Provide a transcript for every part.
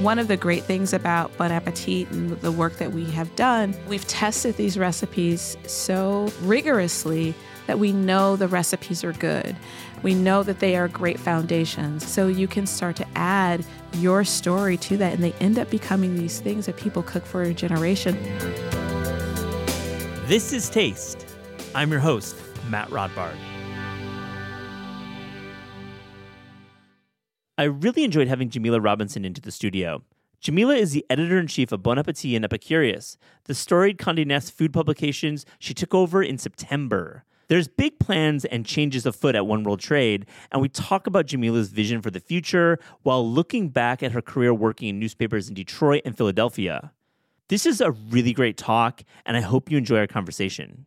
One of the great things about Bon Appetit and the work that we have done, we've tested these recipes so rigorously that we know the recipes are good. We know that they are great foundations. So you can start to add your story to that, and they end up becoming these things that people cook for a generation. This is Taste. I'm your host, Matt Rodbard. I really enjoyed having Jamila Robinson into the studio. Jamila is the editor in chief of Bon Appetit and Epicurious, the storied Condé Nast food publications she took over in September. There's big plans and changes afoot at One World Trade, and we talk about Jamila's vision for the future while looking back at her career working in newspapers in Detroit and Philadelphia. This is a really great talk, and I hope you enjoy our conversation.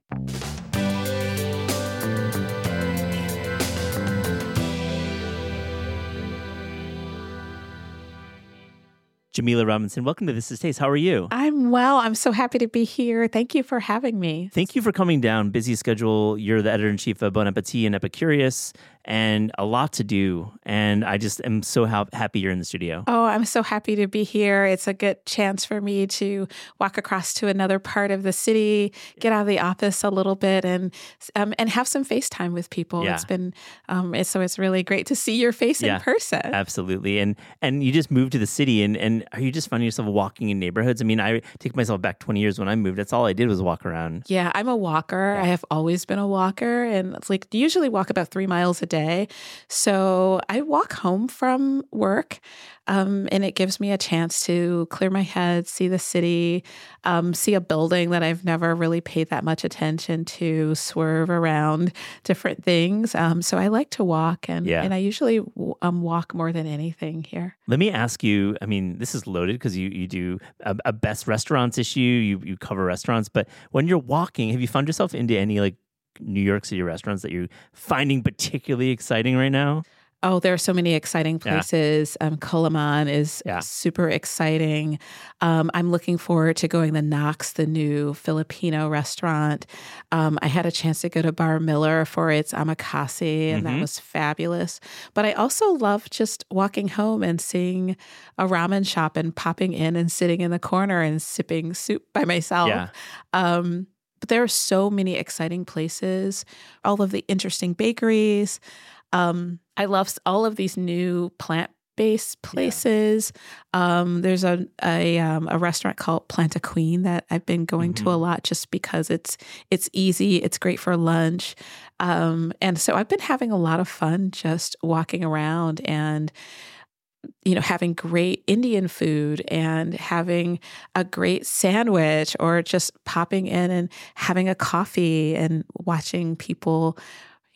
Jamila Robinson, welcome to This Is Taste. How are you? I'm well. I'm so happy to be here. Thank you for having me. Thank you for coming down. Busy schedule. You're the editor in chief of Bon Appetit and Epicurious and a lot to do. And I just am so ha- happy you're in the studio. Oh, I'm so happy to be here. It's a good chance for me to walk across to another part of the city, get out of the office a little bit, and um, and have some FaceTime with people. Yeah. It's been um, it's, so it's really great to see your face yeah, in person. Absolutely. And and you just moved to the city, and and are you just finding yourself walking in neighborhoods? I mean, I take myself back 20 years when I moved. That's all I did was walk around. Yeah, I'm a walker. Yeah. I have always been a walker, and it's like usually walk about three miles a day. So I walk home from work um, and it gives me a chance to clear my head, see the city, um, see a building that I've never really paid that much attention to, swerve around different things. Um, so I like to walk and, yeah. and I usually um, walk more than anything here. Let me ask you I mean, this is loaded because you, you do a, a best restaurants issue, you, you cover restaurants, but when you're walking, have you found yourself into any like New York City restaurants that you're finding particularly exciting right now? Oh, there are so many exciting places. Yeah. Um, Koloman is yeah. super exciting. Um, I'm looking forward to going to Naks, the new Filipino restaurant. Um, I had a chance to go to Bar Miller for its omakase, and mm-hmm. that was fabulous. But I also love just walking home and seeing a ramen shop and popping in and sitting in the corner and sipping soup by myself. Yeah. Um, but there are so many exciting places, all of the interesting bakeries. Um, I love all of these new plant based places. Yeah. Um, there's a a, um, a, restaurant called Plantaqueen that I've been going mm-hmm. to a lot just because it's it's easy, it's great for lunch, um, and so I've been having a lot of fun just walking around and you know, having great Indian food and having a great sandwich or just popping in and having a coffee and watching people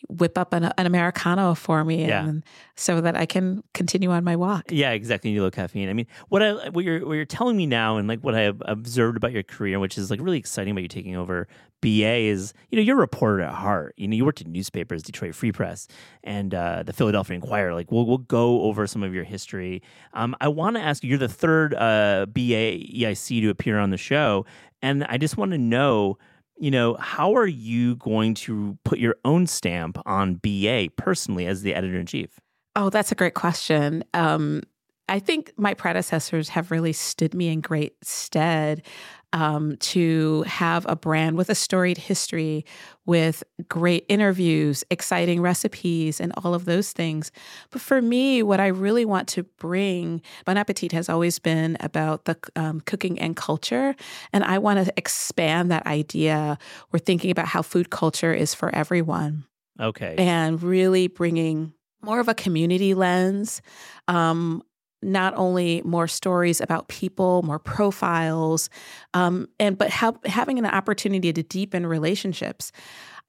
whip up an, an Americano for me yeah. and so that I can continue on my walk. Yeah, exactly. You low caffeine. I mean, what I what you're what you're telling me now and like what I have observed about your career, which is like really exciting about you taking over BA is, you know, you're a reporter at heart. You know, you worked in newspapers, Detroit Free Press and uh, the Philadelphia Inquirer. Like we'll we'll go over some of your history. Um, I want to ask you, you're the third uh, BA EIC to appear on the show. And I just want to know you know, how are you going to put your own stamp on BA personally as the editor in chief? Oh, that's a great question. Um, I think my predecessors have really stood me in great stead um, to have a brand with a storied history, with great interviews, exciting recipes, and all of those things. But for me, what I really want to bring, Bon Appetit has always been about the um, cooking and culture. And I want to expand that idea. We're thinking about how food culture is for everyone. Okay. And really bringing more of a community lens, um, not only more stories about people, more profiles, um, and but ha- having an opportunity to deepen relationships.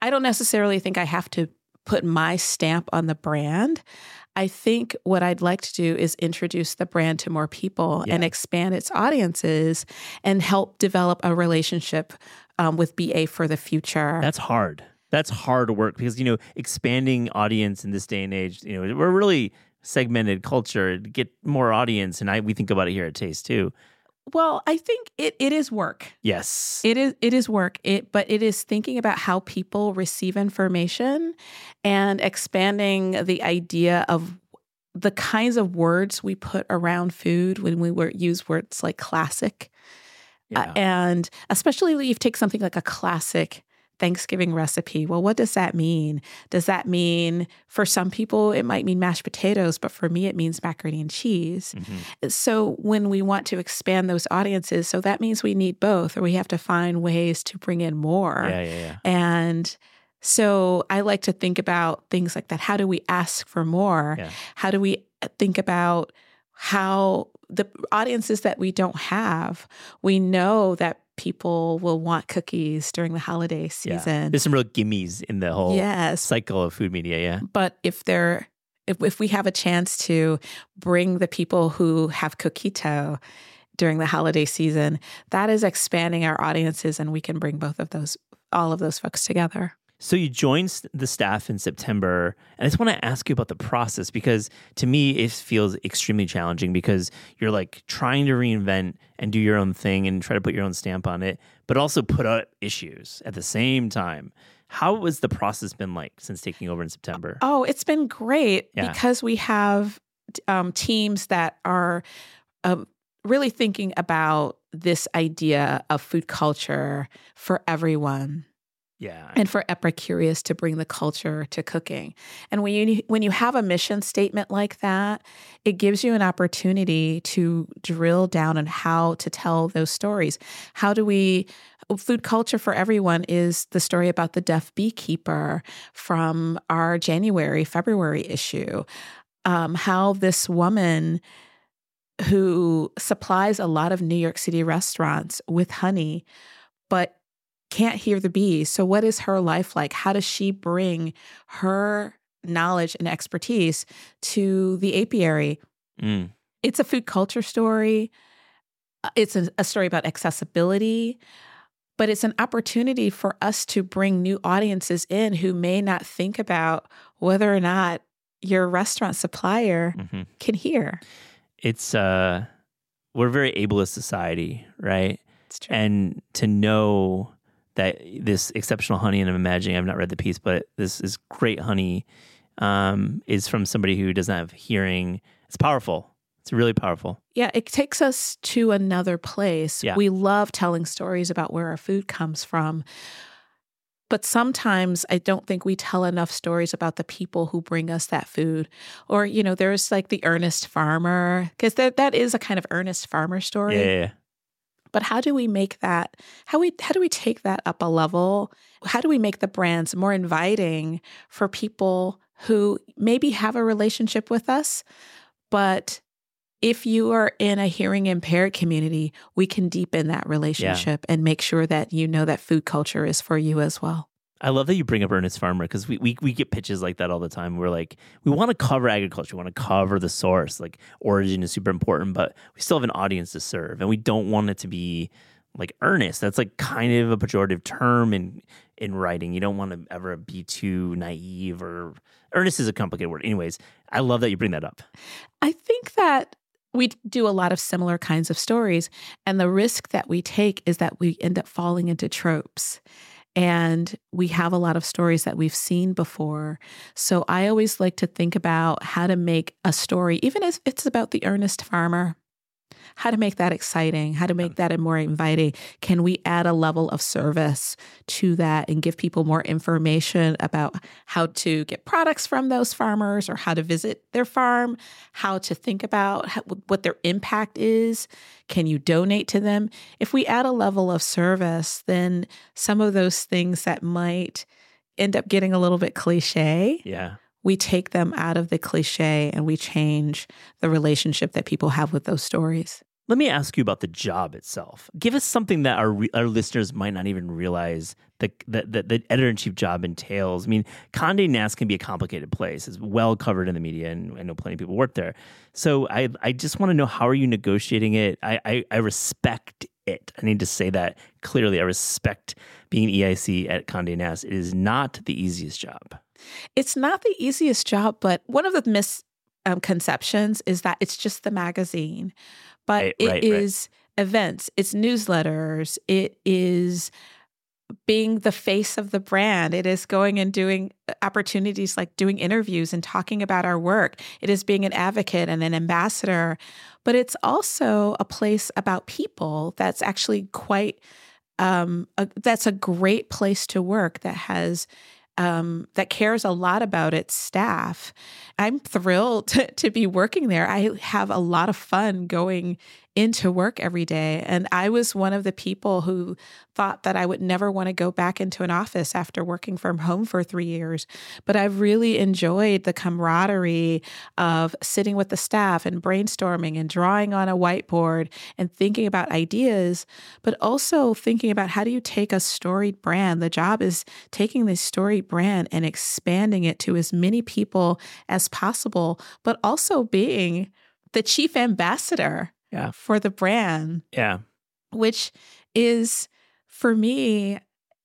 I don't necessarily think I have to put my stamp on the brand. I think what I'd like to do is introduce the brand to more people yeah. and expand its audiences and help develop a relationship um, with BA for the future. That's hard. That's hard work because you know expanding audience in this day and age. You know we're really segmented culture get more audience and I we think about it here at Taste too. Well, I think it, it is work. Yes. It is it is work. It but it is thinking about how people receive information and expanding the idea of the kinds of words we put around food when we were, use words like classic. Yeah. Uh, and especially if you take something like a classic Thanksgiving recipe. Well, what does that mean? Does that mean for some people it might mean mashed potatoes, but for me it means macaroni and cheese? Mm-hmm. So when we want to expand those audiences, so that means we need both, or we have to find ways to bring in more. Yeah, yeah, yeah. And so I like to think about things like that. How do we ask for more? Yeah. How do we uh, think about how the audiences that we don't have, we know that people will want cookies during the holiday season. Yeah. There's some real gimmies in the whole yes. cycle of food media, yeah. But if they're if, if we have a chance to bring the people who have coquito during the holiday season, that is expanding our audiences and we can bring both of those all of those folks together. So you joined the staff in September, and I just want to ask you about the process because to me it feels extremely challenging because you're like trying to reinvent and do your own thing and try to put your own stamp on it, but also put out issues at the same time. How has the process been like since taking over in September? Oh, it's been great yeah. because we have um, teams that are uh, really thinking about this idea of food culture for everyone yeah. And for Epicurious to bring the culture to cooking. And when you when you have a mission statement like that, it gives you an opportunity to drill down on how to tell those stories. How do we food culture for everyone is the story about the deaf beekeeper from our January, February issue. Um, how this woman who supplies a lot of New York City restaurants with honey, but can't hear the bees. So, what is her life like? How does she bring her knowledge and expertise to the apiary? Mm. It's a food culture story. Uh, it's a, a story about accessibility, but it's an opportunity for us to bring new audiences in who may not think about whether or not your restaurant supplier mm-hmm. can hear. It's uh we're a very ableist society, right? It's true. And to know that this exceptional honey, and I'm imagining I've not read the piece, but this is great honey um, is from somebody who doesn't have hearing. It's powerful. It's really powerful. Yeah, it takes us to another place. Yeah. We love telling stories about where our food comes from. But sometimes I don't think we tell enough stories about the people who bring us that food. Or, you know, there's like the earnest farmer, because that, that is a kind of earnest farmer story. Yeah, yeah, but how do we make that how we how do we take that up a level? How do we make the brands more inviting for people who maybe have a relationship with us, but if you are in a hearing impaired community, we can deepen that relationship yeah. and make sure that you know that food culture is for you as well. I love that you bring up Ernest Farmer because we, we we get pitches like that all the time. We're like, we want to cover agriculture, we want to cover the source. Like origin is super important, but we still have an audience to serve, and we don't want it to be like earnest. That's like kind of a pejorative term in in writing. You don't want to ever be too naive or earnest is a complicated word. Anyways, I love that you bring that up. I think that we do a lot of similar kinds of stories, and the risk that we take is that we end up falling into tropes. And we have a lot of stories that we've seen before. So I always like to think about how to make a story, even if it's about the earnest farmer how to make that exciting, how to make that more inviting. Can we add a level of service to that and give people more information about how to get products from those farmers or how to visit their farm, how to think about how, what their impact is? Can you donate to them? If we add a level of service, then some of those things that might end up getting a little bit cliche. Yeah we take them out of the cliche and we change the relationship that people have with those stories. Let me ask you about the job itself. Give us something that our our listeners might not even realize that the, the, the editor in chief job entails. I mean, Condé Nast can be a complicated place. It's well covered in the media, and I know plenty of people work there. So I I just want to know how are you negotiating it? I, I, I respect it. I need to say that clearly. I respect being EIC at Condé Nast. It is not the easiest job. It's not the easiest job, but one of the misconceptions is that it's just the magazine but right, it right, is right. events, it's newsletters, it is being the face of the brand. It is going and doing opportunities like doing interviews and talking about our work. It is being an advocate and an ambassador. But it's also a place about people that's actually quite, um, a, that's a great place to work that has um, that cares a lot about its staff. I'm thrilled to, to, be working there. I have a lot of fun going into work every day. And I was one of the people who thought that I would never want to go back into an office after working from home for three years. But I've really enjoyed the camaraderie of sitting with the staff and brainstorming and drawing on a whiteboard and thinking about ideas, but also thinking about how do you take a storied brand? The job is taking this storied brand and expanding it to as many people as possible, but also being the chief ambassador yeah. for the brand. Yeah. Which is for me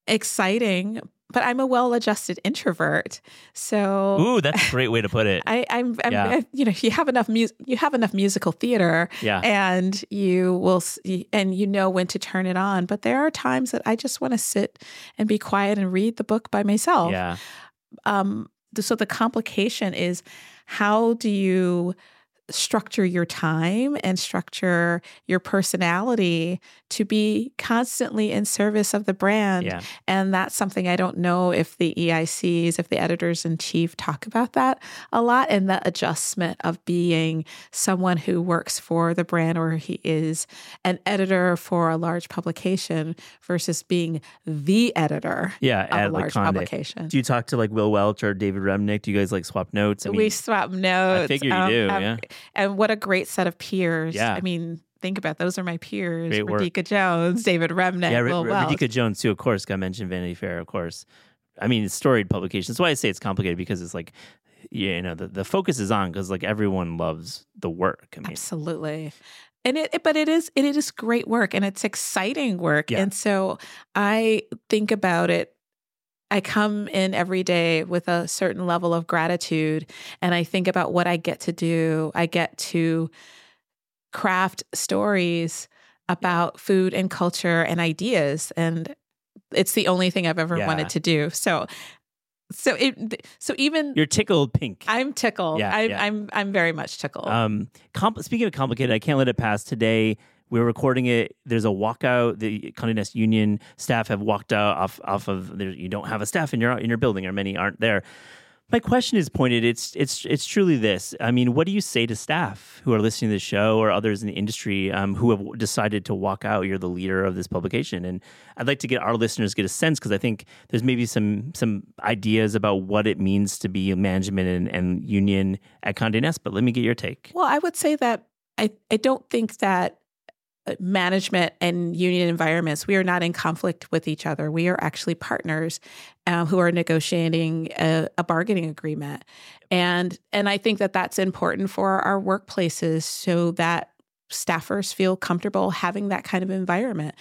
exciting, but I'm a well-adjusted introvert. So Ooh, that's a great way to put it. I, I'm, I'm yeah. I, you know, you have enough music, you have enough musical theater, yeah. and you will, and you know when to turn it on. But there are times that I just want to sit and be quiet and read the book by myself. Yeah. Um. So the complication is, how do you structure your time and structure your personality to be constantly in service of the brand. Yeah. And that's something I don't know if the EICs, if the editors in chief talk about that a lot and the adjustment of being someone who works for the brand or he is an editor for a large publication versus being the editor yeah, of a large publication. Do you talk to like Will Welch or David Remnick? Do you guys like swap notes? I mean, we swap notes. I figure you um, do, um, yeah and what a great set of peers. Yeah. I mean, think about it. those are my peers. Great Radhika Jones, David Remnick, yeah, Will R- Radhika Jones too. Of course, got mentioned Vanity Fair. Of course, I mean, it's storied publications. That's why I say it's complicated because it's like, you know, the, the focus is on because like everyone loves the work. I mean, absolutely. And it, but it is, it is great work and it's exciting work. Yeah. And so I think about it I come in every day with a certain level of gratitude and I think about what I get to do. I get to craft stories about food and culture and ideas and it's the only thing I've ever yeah. wanted to do. So so it so even you're tickled pink. I'm tickled. Yeah, I'm yeah. I'm I'm very much tickled. Um, speaking of complicated, I can't let it pass today. We're recording it. There's a walkout. The Condé Nast Union staff have walked out off off of. There, you don't have a staff in your in your building, or many aren't there. My question is pointed. It's it's it's truly this. I mean, what do you say to staff who are listening to the show or others in the industry um, who have decided to walk out? You're the leader of this publication, and I'd like to get our listeners get a sense because I think there's maybe some some ideas about what it means to be management and, and union at Condé Nast. But let me get your take. Well, I would say that I I don't think that management and union environments, we are not in conflict with each other. We are actually partners uh, who are negotiating a, a, bargaining agreement, and and I think that that's important for our workplaces so that staffers feel comfortable having that kind of environment.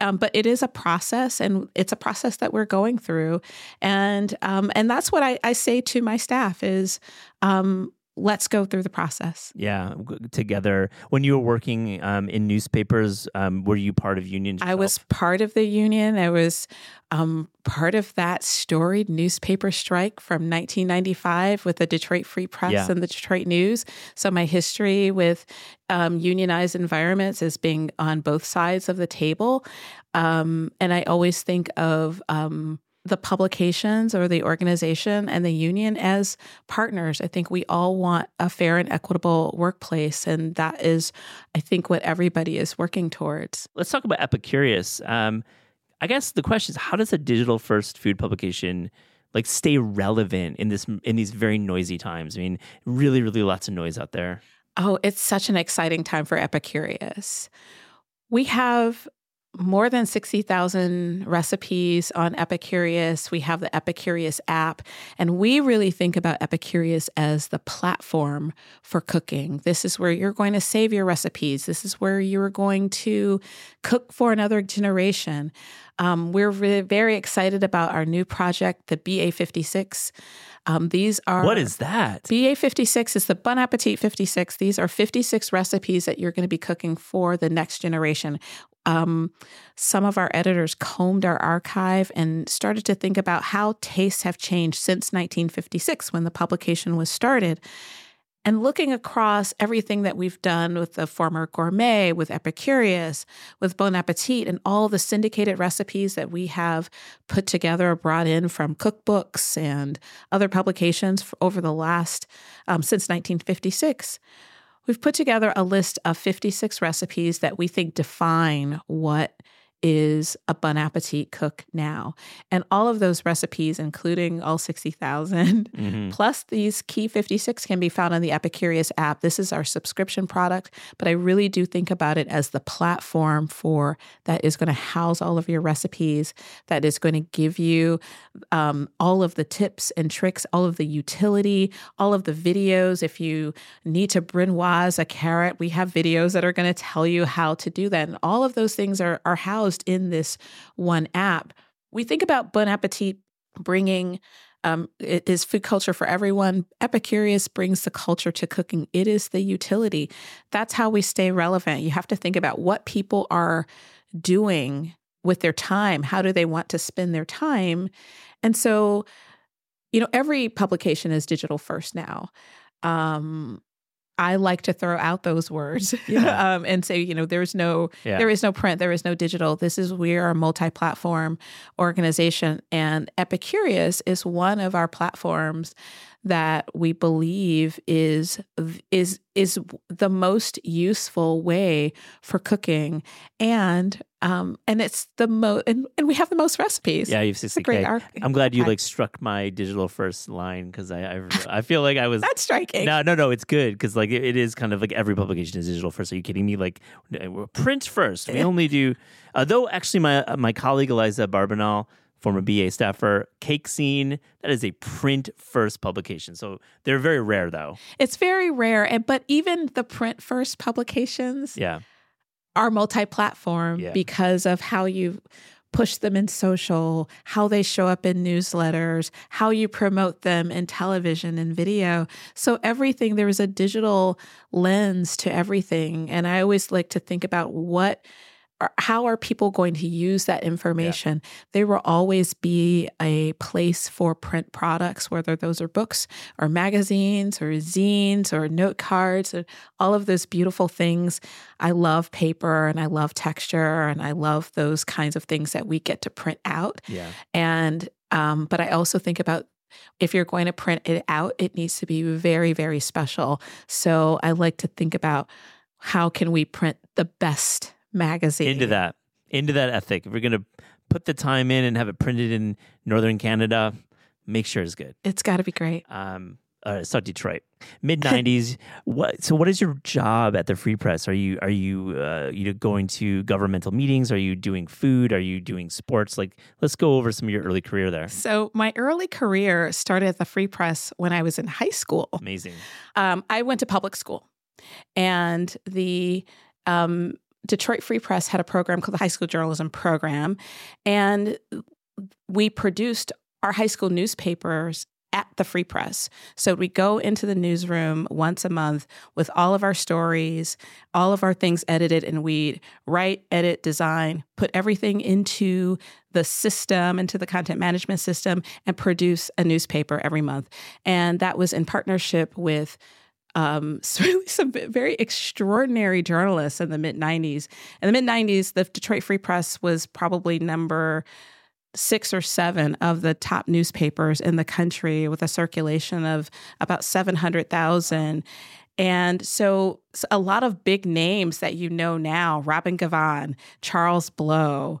Um, but it is a process, and it's a process that we're going through, and um, and that's what I, I say to my staff is. Um, let's go through the process. Yeah, together. When you were working um, in newspapers, um, were you part of union? I was part of the union. I was um, part of that storied newspaper strike from 1995 with the Detroit Free Press yeah. and the Detroit News. So my history with um, unionized environments is being on both sides of the table. Um, and I always think of um, the publications or the organization and the union as partners. I think we all want a fair and equitable workplace. And that is, I think, what everybody is working towards. Let's talk about Epicurious. Um, I guess the question is how does a digital first food publication like stay relevant in this in these very noisy times? I mean, really, really lots of noise out there. Oh, it's such an exciting time for Epicurious. We have more than 60,000 recipes on Epicurious. We have the Epicurious app, and we really think about Epicurious as the platform for cooking. This is where you're going to save your recipes. This is where you're going to cook for another generation. Um, we're re- very excited about our new project, the BA56. Um, these are what is that? BA56 is the Bon Appetit 56. These are 56 recipes that you're going to be cooking for the next generation. Um, some of our editors combed our archive and started to think about how tastes have changed since 1956 when the publication was started and looking across everything that we've done with the former gourmet, with Epicurious, with Bon Appetit, and all the syndicated recipes that we have put together or brought in from cookbooks and other publications over the last, um, since 1956, we've put together a list of 56 recipes that we think define what is a Bon Appetit cook now. And all of those recipes, including all 60,000, mm-hmm. plus these key 56 can be found on the Epicurious app. This is our subscription product, but I really do think about it as the platform for that is going to house all of your recipes, that is going to give you um, all of the tips and tricks, all of the utility, all of the videos. If you need to brunoise a carrot, we have videos that are going to tell you how to do that. And all of those things are, are housed housed in this one app. We think about Bon Appetit bringing um, it is food culture for everyone. Epicurious brings the culture to cooking. It is the utility. That's how we stay relevant. You have to think about what people are doing with their time. How do they want to spend their time? And so, you know, every publication is digital first now. Um, I like to throw out those words yeah. um, and say, you know, there's no, yeah. there is no print, there is no digital. This is we are a multi-platform organization, and Epicurious is one of our platforms that we believe is is is the most useful way for cooking. And um and it's the most and, and we have the most recipes. Yeah you've 60 great arc- i'm glad you like struck my digital first line because I, I, I feel like i was that's striking. No no no it's good because like it, it is kind of like every publication is digital first. Are you kidding me? Like print first. We only do uh, though actually my my colleague eliza barbanal former BA staffer, Cake Scene. That is a print first publication. So they're very rare though. It's very rare. And but even the print first publications yeah. are multi-platform yeah. because of how you push them in social, how they show up in newsletters, how you promote them in television and video. So everything there is a digital lens to everything. And I always like to think about what how are people going to use that information? Yeah. There will always be a place for print products, whether those are books or magazines or zines or note cards and all of those beautiful things. I love paper and I love texture and I love those kinds of things that we get to print out. Yeah. And um, but I also think about if you're going to print it out, it needs to be very, very special. So I like to think about how can we print the best magazine. Into that, into that ethic. If we're gonna put the time in and have it printed in Northern Canada, make sure it's good. It's got to be great. Um, uh, so Detroit, mid '90s. what? So, what is your job at the Free Press? Are you are you uh, you going to governmental meetings? Are you doing food? Are you doing sports? Like, let's go over some of your early career there. So, my early career started at the Free Press when I was in high school. Amazing. Um, I went to public school, and the um, Detroit Free Press had a program called the High School Journalism Program, and we produced our high school newspapers at the Free Press. So we go into the newsroom once a month with all of our stories, all of our things edited, and we write, edit, design, put everything into the system, into the content management system, and produce a newspaper every month. And that was in partnership with um, some very extraordinary journalists in the mid 90s. In the mid 90s, the Detroit Free Press was probably number six or seven of the top newspapers in the country with a circulation of about 700,000. And so, so, a lot of big names that you know now Robin Givhan, Charles Blow,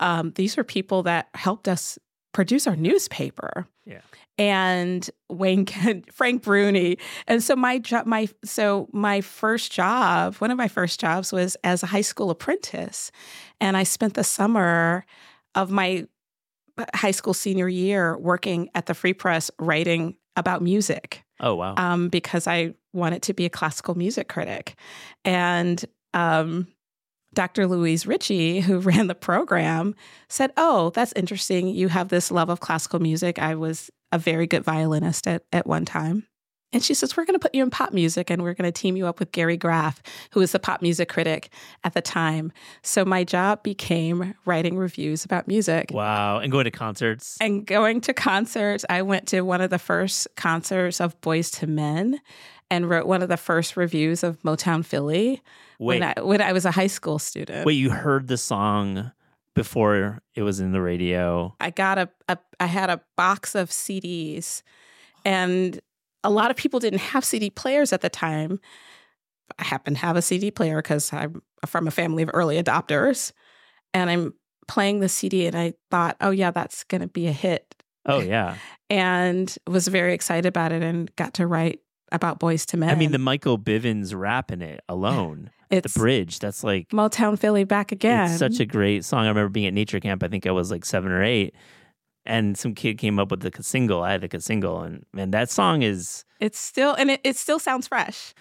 um, these are people that helped us produce our newspaper. Yeah and Wayne Frank Bruni. And so my job my so my first job, one of my first jobs was as a high school apprentice. And I spent the summer of my high school senior year working at the Free Press writing about music. Oh wow. Um, because I wanted to be a classical music critic. And um Dr. Louise Ritchie, who ran the program, said, Oh, that's interesting. You have this love of classical music. I was a very good violinist at, at one time. And she says, We're going to put you in pop music and we're going to team you up with Gary Graff, who was the pop music critic at the time. So my job became writing reviews about music. Wow. And going to concerts. And going to concerts. I went to one of the first concerts of Boyz II Men and wrote one of the first reviews of Motown Philly Wait. when I, when I was a high school student. Wait, you heard the song before it was in the radio? I got a, a I had a box of CDs and a lot of people didn't have CD players at the time. I happen to have a CD player because I'm from a family of early adopters. And I'm playing the CD and I thought, oh, yeah, that's going to be a hit. Oh, yeah. and was very excited about it and got to write about Boyz II Men. I mean, the Michael Bivins rap in it alone. It's the bridge. That's like Motown Philly back again. It's such a great song. I remember being at nature camp. I think I was like seven or eight, and some kid came up with the single. I had the single, and man, that song is it's still and it, it still sounds fresh.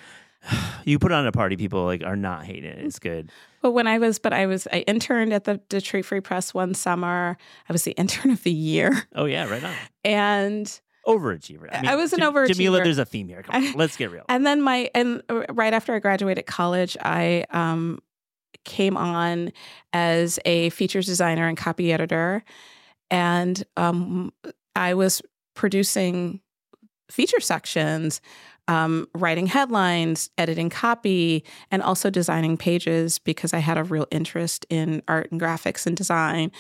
you put on a party, people like are not hating it. It's good. But when I was, but I was, I interned at the Detroit Free Press one summer. I was the intern of the year. Oh yeah, right on. And overachiever. I, mean, I was an overachiever. Jamila, there's a theme here. Come on, let's get real. And then my, and right after I graduated college, I um, came on as a features designer and copy editor and um, I was producing feature sections um, writing headlines, editing copy, and also designing pages because I had a real interest in art and graphics and design.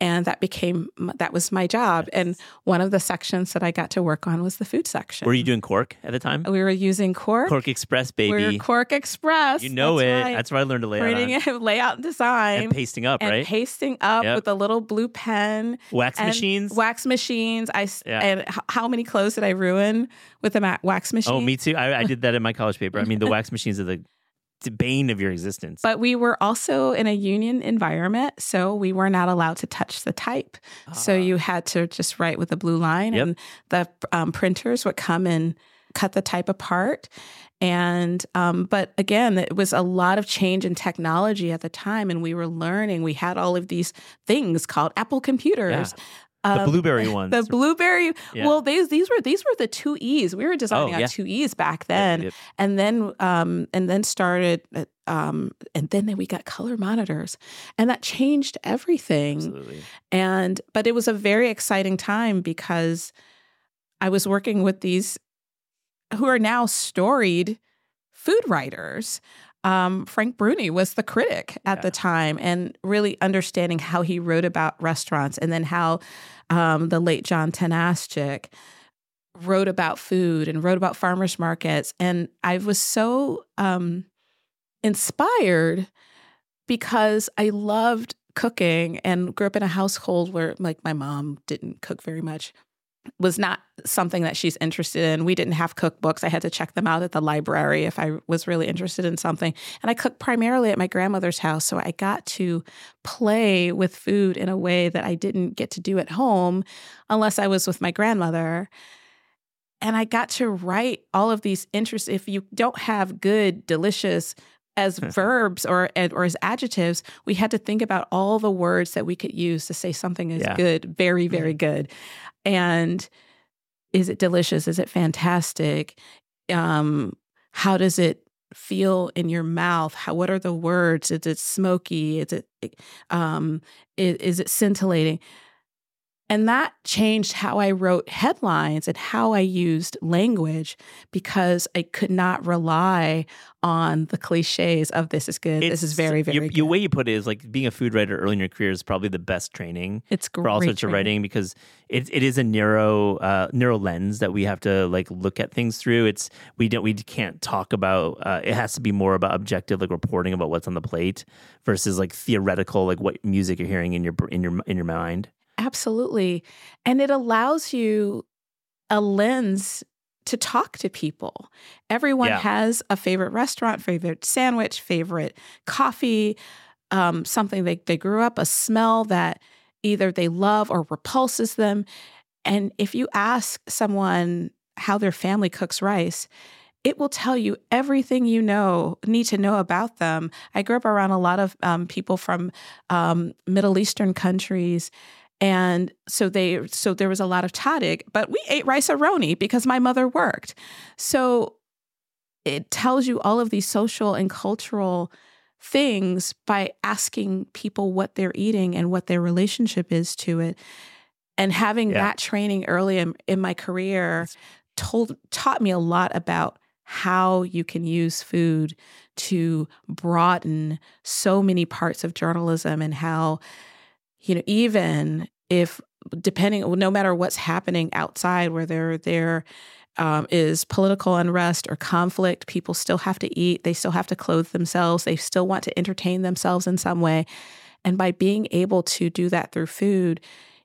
And that became, that was my job. And one of the sections that I got to work on was the food section. Were you doing Quark at the time? We were using Quark. Quark Express, baby. We were Quark Express. You know That's it. Right. That's where I learned to lay out. layout and design. And pasting up, and right? pasting up yep. with a little blue pen. Wax machines. Wax machines. I, yeah. And how many clothes did I ruin with the wax machine? Oh, me too. I, I did that in my college paper. I mean, the wax machines are the bane of your existence. But we were also in a union environment, so we were not allowed to touch the type. So ah. you had to just write with a blue line, yep. and the um, printers would come and cut the type apart. And um, but again, it was a lot of change in technology at the time, and we were learning. We had all of these things called Apple computers. Yeah. The um, blueberry ones. The blueberry. Yeah. Well, these these were these were the two E's. We were designing oh, yeah. on two E's back then, yep, yep. and then um, and then started uh, um, and then we got color monitors, and that changed everything. Absolutely. And but it was a very exciting time because I was working with these who are now storied food writers um, Frank Bruni was the critic at yeah. the time and really understanding how he wrote about restaurants and then how um, the late John Tanasychuk wrote about food and wrote about farmers markets. And I was so um, inspired because I loved cooking and grew up in a household where like my mom didn't cook very much was not something that she's interested in. We didn't have cookbooks. I had to check them out at the library if I was really interested in something. And I cooked primarily at my grandmother's house. So I got to play with food in a way that I didn't get to do at home unless I was with my grandmother. And I got to write all of these interests. If you don't have good, delicious, as verbs or or as adjectives, we had to think about all the words that we could use to say something is yeah. good, very, very good. And is it delicious? Is it fantastic? Um, how does it feel in your mouth? How what are the words? Is it smoky? Is it um, is, is it scintillating? And that changed how I wrote headlines and how I used language because I could not rely on the cliches of this is good, it's, this is very, very your, good. Your way you put it is like being a food writer early in your career is probably the best training. It's great for all sorts training. of writing because it, it is a narrow uh, narrow lens that we have to like look at things through. It's we don't we can't talk about. Uh, it has to be more about objective like reporting about what's on the plate versus like theoretical like what music you're hearing in your in your in your mind. Absolutely. And it allows you a lens to talk to people. Everyone yeah. has a favorite restaurant, favorite sandwich, favorite coffee, um, something they, they grew up, a smell that either they love or repulses them. And if you ask someone how their family cooks rice, it will tell you everything you know need to know about them. I grew up around a lot of um, people from um, Middle Eastern countries, and so they so there was a lot of tahdig, but we ate Rice-A-Roni because my mother worked. So it tells you all of these social and cultural things by asking people what they're eating and what their relationship is to it. And having yeah. that training early in, in my career told taught me a lot about how you can use food to broaden so many parts of journalism and how you know even if depending no matter what's happening outside whether there um, is political unrest or conflict people still have to eat they still have to clothe themselves they still want to entertain themselves in some way and by being able to do that through food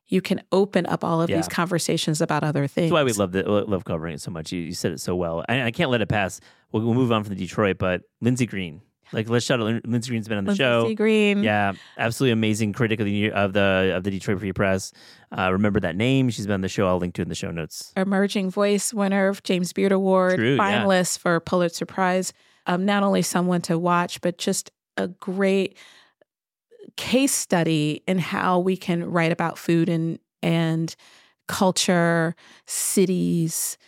you can open up all of yeah. these conversations about other things. That's why we love the, love covering it so much. You, you said it so well. I, I, can't let it pass. We'll, we'll move on from the Detroit, but Lyndsay Green. Like let's shout out Lyndsay Green's been on the Lyndsay show. Lyndsay Green, yeah, absolutely amazing critic of the of the of the Detroit Free Press. Uh, remember that name? She's been on the show. I'll link to it in the show notes. Emerging Voice winner of James Beard Award, True, finalist yeah. for Pulitzer Prize. Um, not only someone to watch, but just a great case study in how we can write about food and and culture, cities,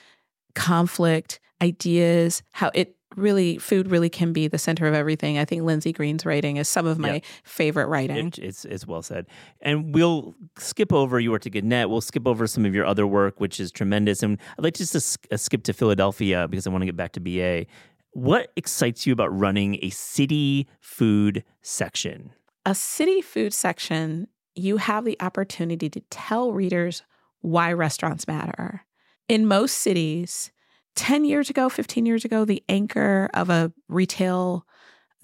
conflict, ideas, how it really food really can be the center of everything. I think Lyndsay Green's writing is some of my yep. favorite writing. It, it's it's well said. And we'll skip over you worked at Gannett. We'll skip over some of your other work, which is tremendous. And I'd like just to uh, skip to Philadelphia because I want to get back to BA. What excites you about running a city food section? A city food section you have the opportunity to tell readers why restaurants matter. In most cities, 10 years ago, 15 years ago, the anchor of a retail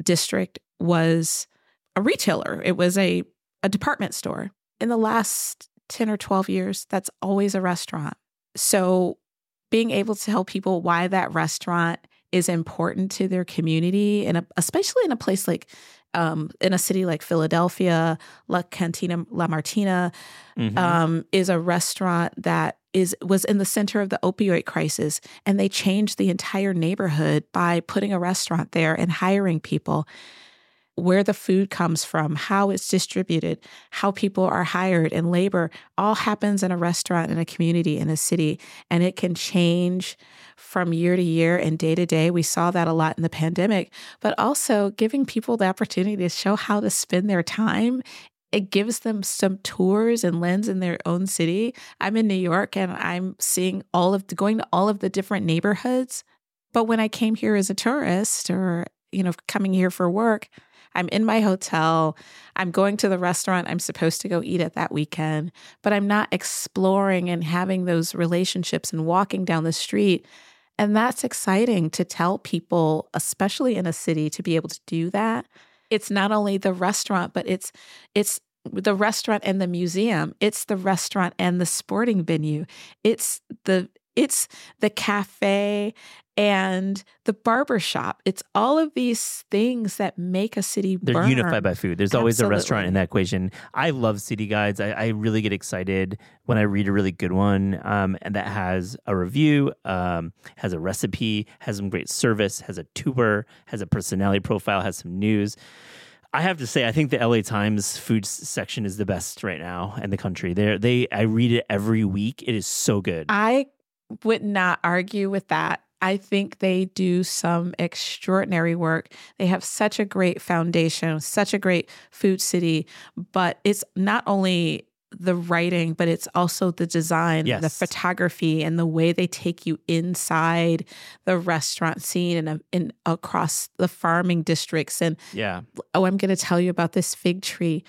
district was a retailer, it was a, a department store. In the last 10 or 12 years, that's always a restaurant. So, being able to tell people why that restaurant is important to their community, and especially in a place like um, in a city like Philadelphia, La Cantina La Martina mm-hmm. um, is a restaurant that is was in the center of the opioid crisis, and they changed the entire neighborhood by putting a restaurant there and hiring people. Where the food comes from, how it's distributed, how people are hired, and labor all happens in a restaurant in a community in a city, and it can change from year to year and day to day. We saw that a lot in the pandemic, but also giving people the opportunity to show how to spend their time it gives them some tours and lens in their own city. I'm in New York and I'm seeing all of going to all of the different neighborhoods. But when I came here as a tourist or, you know, coming here for work, I'm in my hotel. I'm going to the restaurant I'm supposed to go eat at that weekend, but I'm not exploring and having those relationships and walking down the street and that's exciting to tell people, especially in a city, to be able to do that. It's not only the restaurant, but it's it's the restaurant and the museum. It's the restaurant and the sporting venue. It's the it's the cafe and the barber shop. It's all of these things that make a city They're burn. unified by food. There's always a restaurant in that equation. I love city guides. I, I, really get excited when I read a really good one um, and that has a review, um, has a recipe, has some great service, has a tour, has a personality profile, has some news. I have to say, I think the LA Times food section is the best right now in the country. They they I read it every week. It is so good. I would not argue with that. I think they do some extraordinary work. They have such a great foundation, such a great food city, but it's not only the writing, but it's also the design, yes. the photography, and the way they take you inside the restaurant scene and uh, in, across the farming districts. And yeah, oh, I'm going to tell you about this fig tree.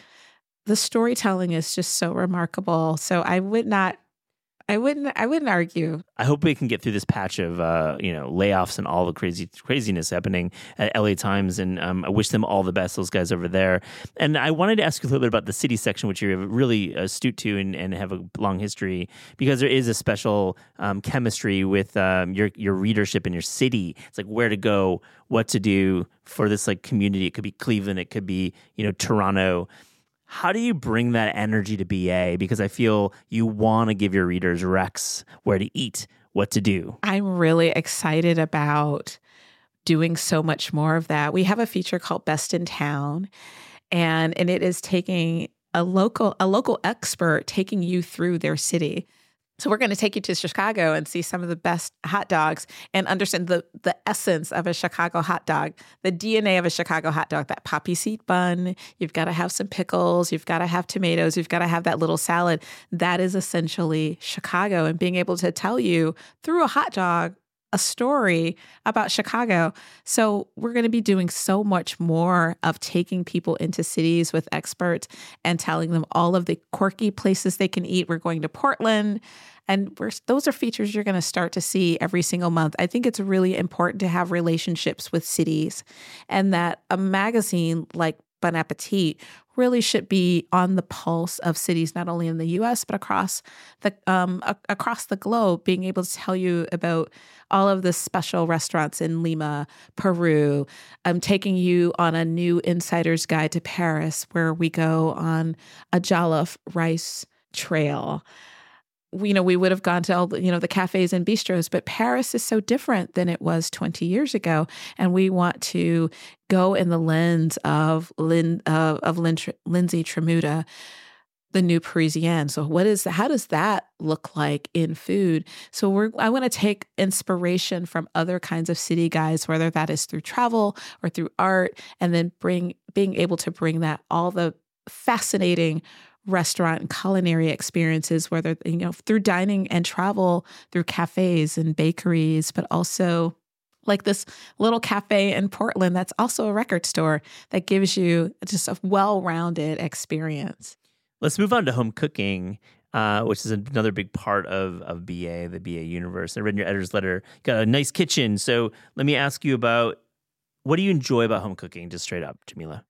The storytelling is just so remarkable. So I would not I wouldn't. I wouldn't argue. I hope we can get through this patch of uh, you know layoffs and all the crazy craziness happening at LA Times, and um, I wish them all the best. Those guys over there. And I wanted to ask you a little bit about the city section, which you're really astute to and, and have a long history, because there is a special um, chemistry with um, your your readership in your city. It's like where to go, what to do for this like community. It could be Cleveland, it could be you know Toronto How do you bring that energy to BA? Because I feel you want to give your readers recs where to eat, what to do. I'm really excited about doing so much more of that. We have a feature called Best in Town, and and it is taking a local a local expert taking you through their city. So we're going to take you to Chicago and see some of the best hot dogs and understand the the essence of a Chicago hot dog, the DNA of a Chicago hot dog, that poppy seed bun, you've got to have some pickles, you've got to have tomatoes, you've got to have that little salad. That is essentially Chicago and being able to tell you through a hot dog a story about Chicago. So, we're going to be doing so much more of taking people into cities with experts and telling them all of the quirky places they can eat. We're going to Portland, and those are features you're going to start to see every single month. I think it's really important to have relationships with cities and that a magazine like Bon Appetit really should be on the pulse of cities, not only in the U.S. but across the um, a- across the globe. Being able to tell you about all of the special restaurants in Lima, Peru. I'm taking you on a new insider's guide to Paris, where we go on a jollof rice trail you know, we would have gone to all you know, the cafes and bistros, but Paris is so different than it was 20 years ago. And we want to go in the lens of Lin, uh, of Lin, Lindsey Tramuta, the new Parisienne. So what is, how does that look like in food? So we're, I want to take inspiration from other kinds of city guys, whether that is through travel or through art, and then bring, being able to bring that, all the fascinating restaurant and culinary experiences, whether, you know, through dining and travel, through cafes and bakeries, but also like this little cafe in Portland that's also a record store that gives you just a well rounded experience. Let's move on to home cooking. Uh, which is another big part of, of BA, the BA universe. I read in your editor's letter, got a nice kitchen. So let me ask you about what do you enjoy about home cooking, just straight up, Jamila?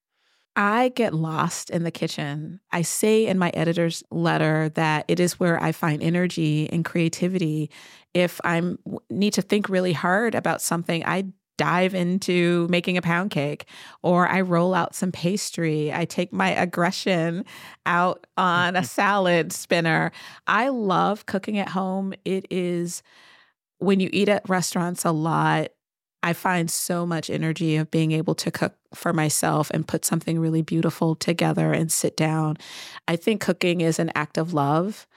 I get lost in the kitchen. I say in my editor's letter that it is where I find energy and creativity. If I need to think really hard about something, I dive into making a pound cake or I roll out some pastry. I take my aggression out on a salad spinner. I love cooking at home. It is when you eat at restaurants a lot, I find so much energy of being able to cook for myself and put something really beautiful together and sit down. I think cooking is an act of love.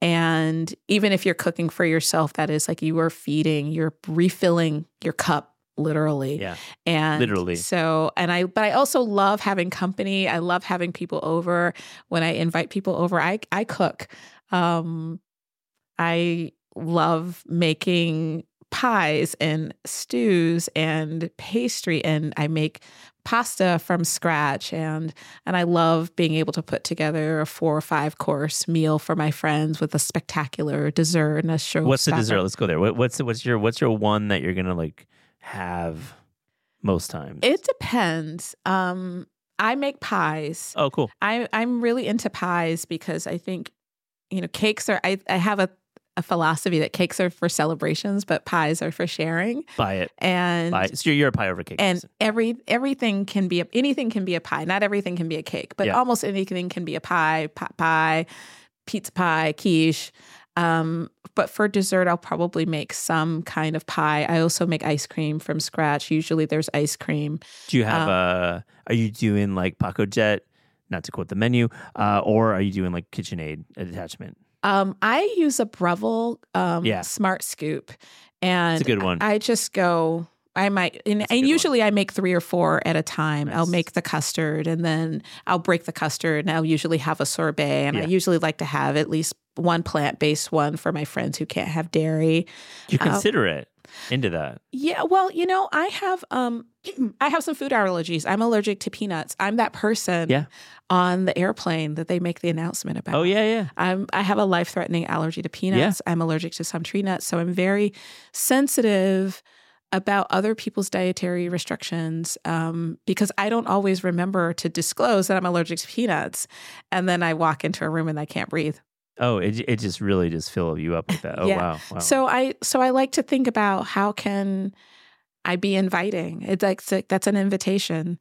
And even if you're cooking for yourself, that is like you are feeding, you're refilling your cup literally. Yeah. And literally. So, and I, but I also love having company. I love having people over. When I invite people over, I, I cook. Um, I love making pies and stews and pastry and I make pasta from scratch and and I love being able to put together a four or five course meal for my friends with a spectacular dessert and a show. What's the dessert? Let's go there. What, what's what's your what's your one that you're gonna like have most times? It depends. Um, I make pies. Oh, cool. I I'm really into pies because I think you know cakes are. I I have a a philosophy that cakes are for celebrations, but pies are for sharing. Buy it. And Buy it. So you're a pie over cake. And every everything can be a, anything can be a pie. Not everything can be a cake, but yeah. almost anything can be a pie, pot pie, pizza pie, quiche. Um, but for dessert, I'll probably make some kind of pie. I also make ice cream from scratch. Usually, there's ice cream. Do you have um, a? Are you doing like Pacojet? Not to quote the menu, uh, or are you doing like KitchenAid attachment? Um, I use a Breville um, yeah. Smart Scoop, and it's a good one. I just go. I might, and, and usually one. I make three or four at a time. Nice. I'll make the custard, and then I'll break the custard, and I'll usually have a sorbet, and yeah. I usually like to have at least one plant based one for my friends who can't have dairy. You uh, consider uh, it into that. Yeah, well, you know, I have um I have some food allergies. I'm allergic to peanuts. I'm that person yeah. on the airplane that they make the announcement about. Oh yeah, yeah. I'm I have a life-threatening allergy to peanuts. Yeah. I'm allergic to some tree nuts, so I'm very sensitive about other people's dietary restrictions um, because I don't always remember to disclose that I'm allergic to peanuts, and then I walk into a room and I can't breathe. Oh, it it just really just fill you up with that. Oh yeah. wow, wow. So I so I like to think about how can I be inviting. It's like, that's an invitation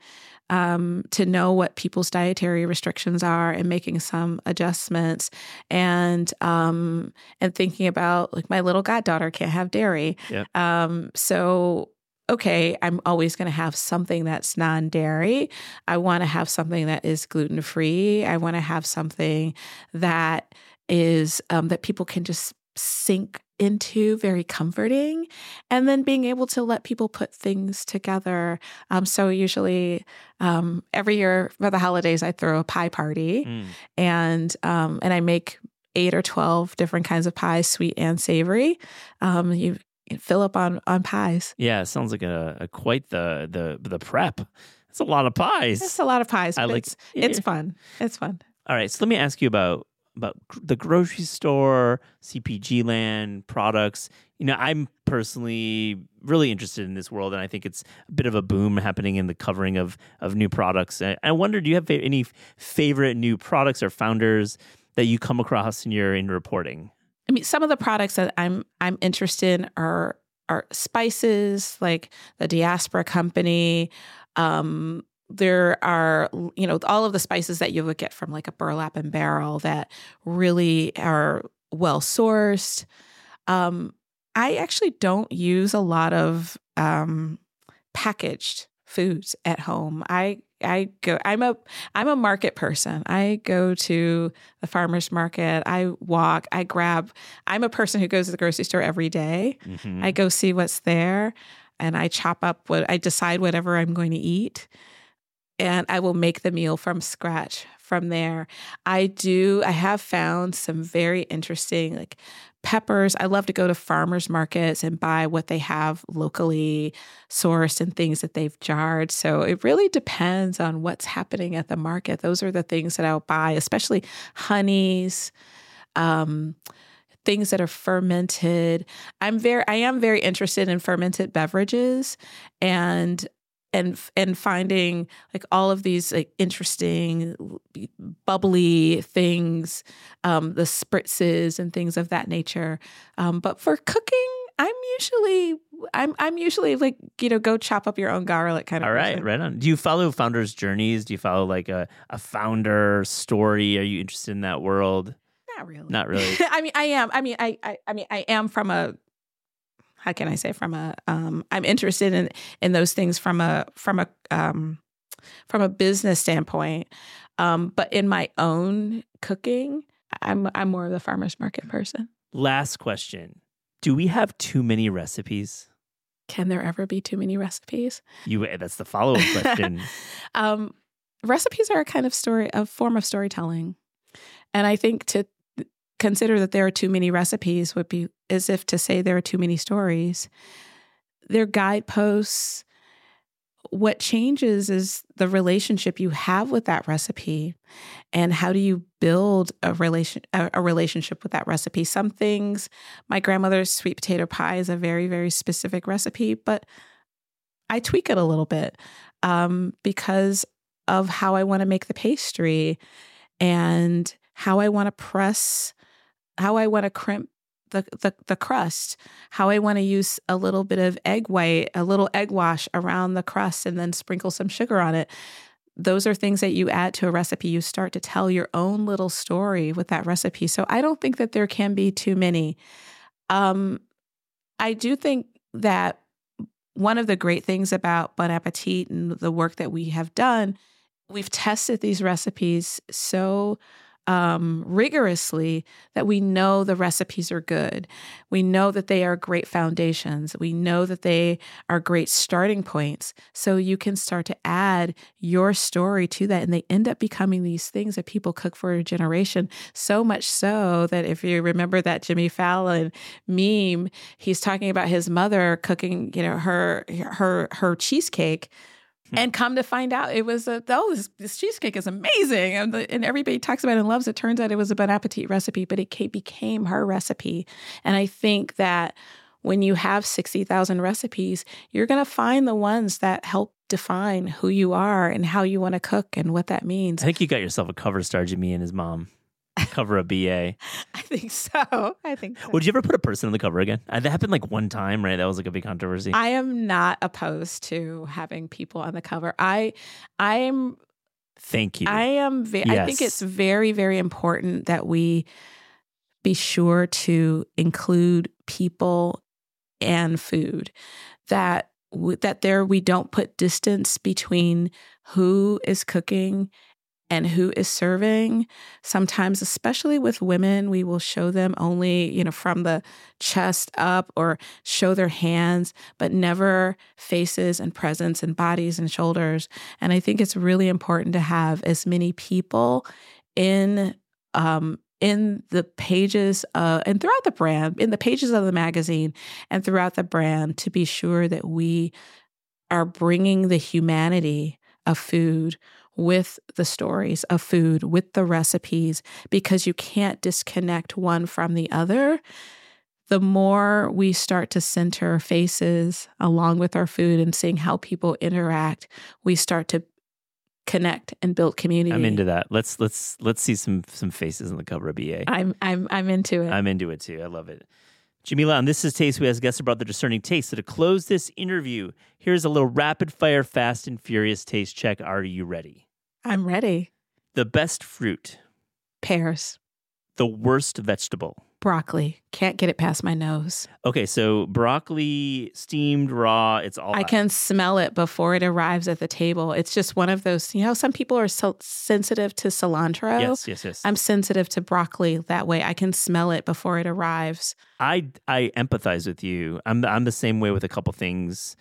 um, to know what people's dietary restrictions are and making some adjustments and um, and thinking about like my little goddaughter can't have dairy. Yep. Um, so okay, I'm always going to have something that's non dairy. I want to have something that is gluten free. I want to have something that is um, that people can just sink into very comforting and then being able to let people put things together. Um, so usually um, every year for the holidays i throw a pie party mm. and um, and i make eight or 12 different kinds of pies sweet and savory. Um, you fill up on on pies. Yeah sounds like a, a quite the the the prep. It's a lot of pies. It's a lot of pies I like, it's, yeah. it's fun. It's fun. All right so let me ask you about about the grocery store, CPG land products. You know, I'm personally really interested in this world, and I think it's a bit of a boom happening in the covering of of new products. I wonder, do you have any favorite new products or founders that you come across in your in reporting? I mean, some of the products that I'm I'm interested in are are spices like the Diaspora Company. Um, there are you know all of the spices that you would get from like a burlap and barrel that really are well sourced. Um, i actually don't use a lot of um, packaged foods at home. I i go i'm a i'm a market person. I go to the farmers market. I walk i grab i'm a person who goes to the grocery store every day. Mm-hmm. i go see what's there and i chop up what i decide whatever i'm going to eat and I will make the meal from scratch from there. I do, I have found some very interesting, like peppers. I love to go to farmers markets and buy what they have locally sourced and things that they've jarred. So it really depends on what's happening at the market. Those are the things that I'll buy, especially honeys. Um, things that are fermented. I'm very I am very interested in fermented beverages and and and finding like all of these like interesting bubbly things um, the spritzes and things of that nature. Um, but for cooking i'm usually i'm i'm usually like you know go chop up your own garlic kind of all right person. right on. Do you follow founders journeys? Do you follow like a, a founder story? Are you interested in that world? Not really. Not really. I mean i am. I mean I, I i mean i am from a how can I say from a um, I'm interested in in those things from a from a um, from a business standpoint. Um, but in my own cooking, I'm I'm more of the farmers market person. Last question: Do we have too many recipes? Can there ever be too many recipes? You that's the follow up question. um, recipes are a kind of story, a form of storytelling, and I think to consider that there are too many recipes would be as if to say there are too many stories. They're guideposts. What changes is the relationship you have with that recipe and how do you build a relation a, relationship with that recipe. Some things, my grandmother's sweet potato pie is a very, very specific recipe, but I tweak it a little bit um, because of how I want to make the pastry and how I want to press how I want to crimp the, the, the crust, how I want to use a little bit of egg white, a little egg wash around the crust, and then sprinkle some sugar on it. Those are things that you add to a recipe. You start to tell your own little story with that recipe. So I don't think that there can be too many. Um, I do think that one of the great things about Bon Appetit and the work that we have done, we've tested these recipes so um, rigorously that we know the recipes are good. We know that they are great foundations. We know that they are great starting points. So you can start to add your story to that. And they end up becoming these things that people cook for a generation. So much so that if you remember that Jimmy Fallon meme, he's talking about his mother cooking, you know, her her her cheesecake and come to find out, it was a oh, this, this cheesecake is amazing, and, the, and everybody talks about it and loves it. Turns out it was a Bon Appetit recipe, but it became her recipe. And I think that when you have sixty thousand recipes, you're going to find the ones that help define who you are and how you want to cook and what that means. I think you got yourself a cover star, Jimmy and his mom. Cover a BA. I think so. I think so. Would you ever put a person on the cover again? Uh, that happened like one time, right? That was like a big controversy. I am not opposed to having people on the cover. I I am Thank you. I am ve- yes. I think it's very very important that we be sure to include people and food that that there we don't put distance between who is cooking and who is serving. Sometimes, especially with women, we will show them only, you know, from the chest up or show their hands, but never faces and presence and bodies and shoulders. And I think it's really important to have as many people in um, in the pages uh, and throughout the brand, in the pages of the magazine and throughout the brand to be sure that we are bringing the humanity of food with the stories of food, with the recipes, because you can't disconnect one from the other. The more we start to center faces along with our food and seeing how people interact, we start to connect and build community. I'm into that. Let's let's let's see some some faces on the cover of BA. I'm I'm I'm into it. I'm into it too. I love it. Jamila, on This is Taste, we ask guests about the discerning taste. So to close this interview, here's a little rapid fire, fast and furious taste check. Are you ready? I'm ready. The best fruit. Pears. The worst vegetable broccoli. Can't get it past my nose. Okay, so broccoli steamed raw, it's all I out. can smell it before it arrives at the table. It's just one of those, you know, some people are so sensitive to cilantro. Yes, yes, yes. I'm sensitive to broccoli that way. I can smell it before it arrives. I I empathize with you. I'm I'm the same way with a couple things.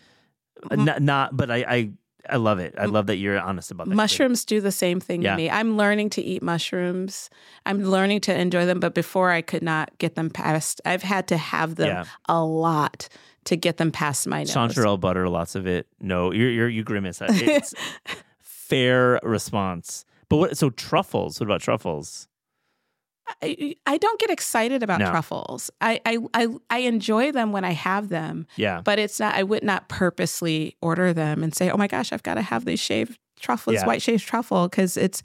Mm-hmm. Not, not but I I I love it. I love that you're honest about that. Mushrooms do the same thing yeah. to me. I'm learning to eat mushrooms. I'm learning to enjoy them, but before I could not get them past. I've had to have them yeah. a lot to get them past my nose. Chanterelle butter, lots of it. No, you're, you're you grimace. It's fair response. But what? So truffles. What about truffles? I, I don't get excited about no. truffles. I, I, I I enjoy them when I have them. Yeah. But it's not. I would not purposely order them and say, "Oh my gosh, I've got to have these shaved truffles, yeah. white shaved truffle," because it's.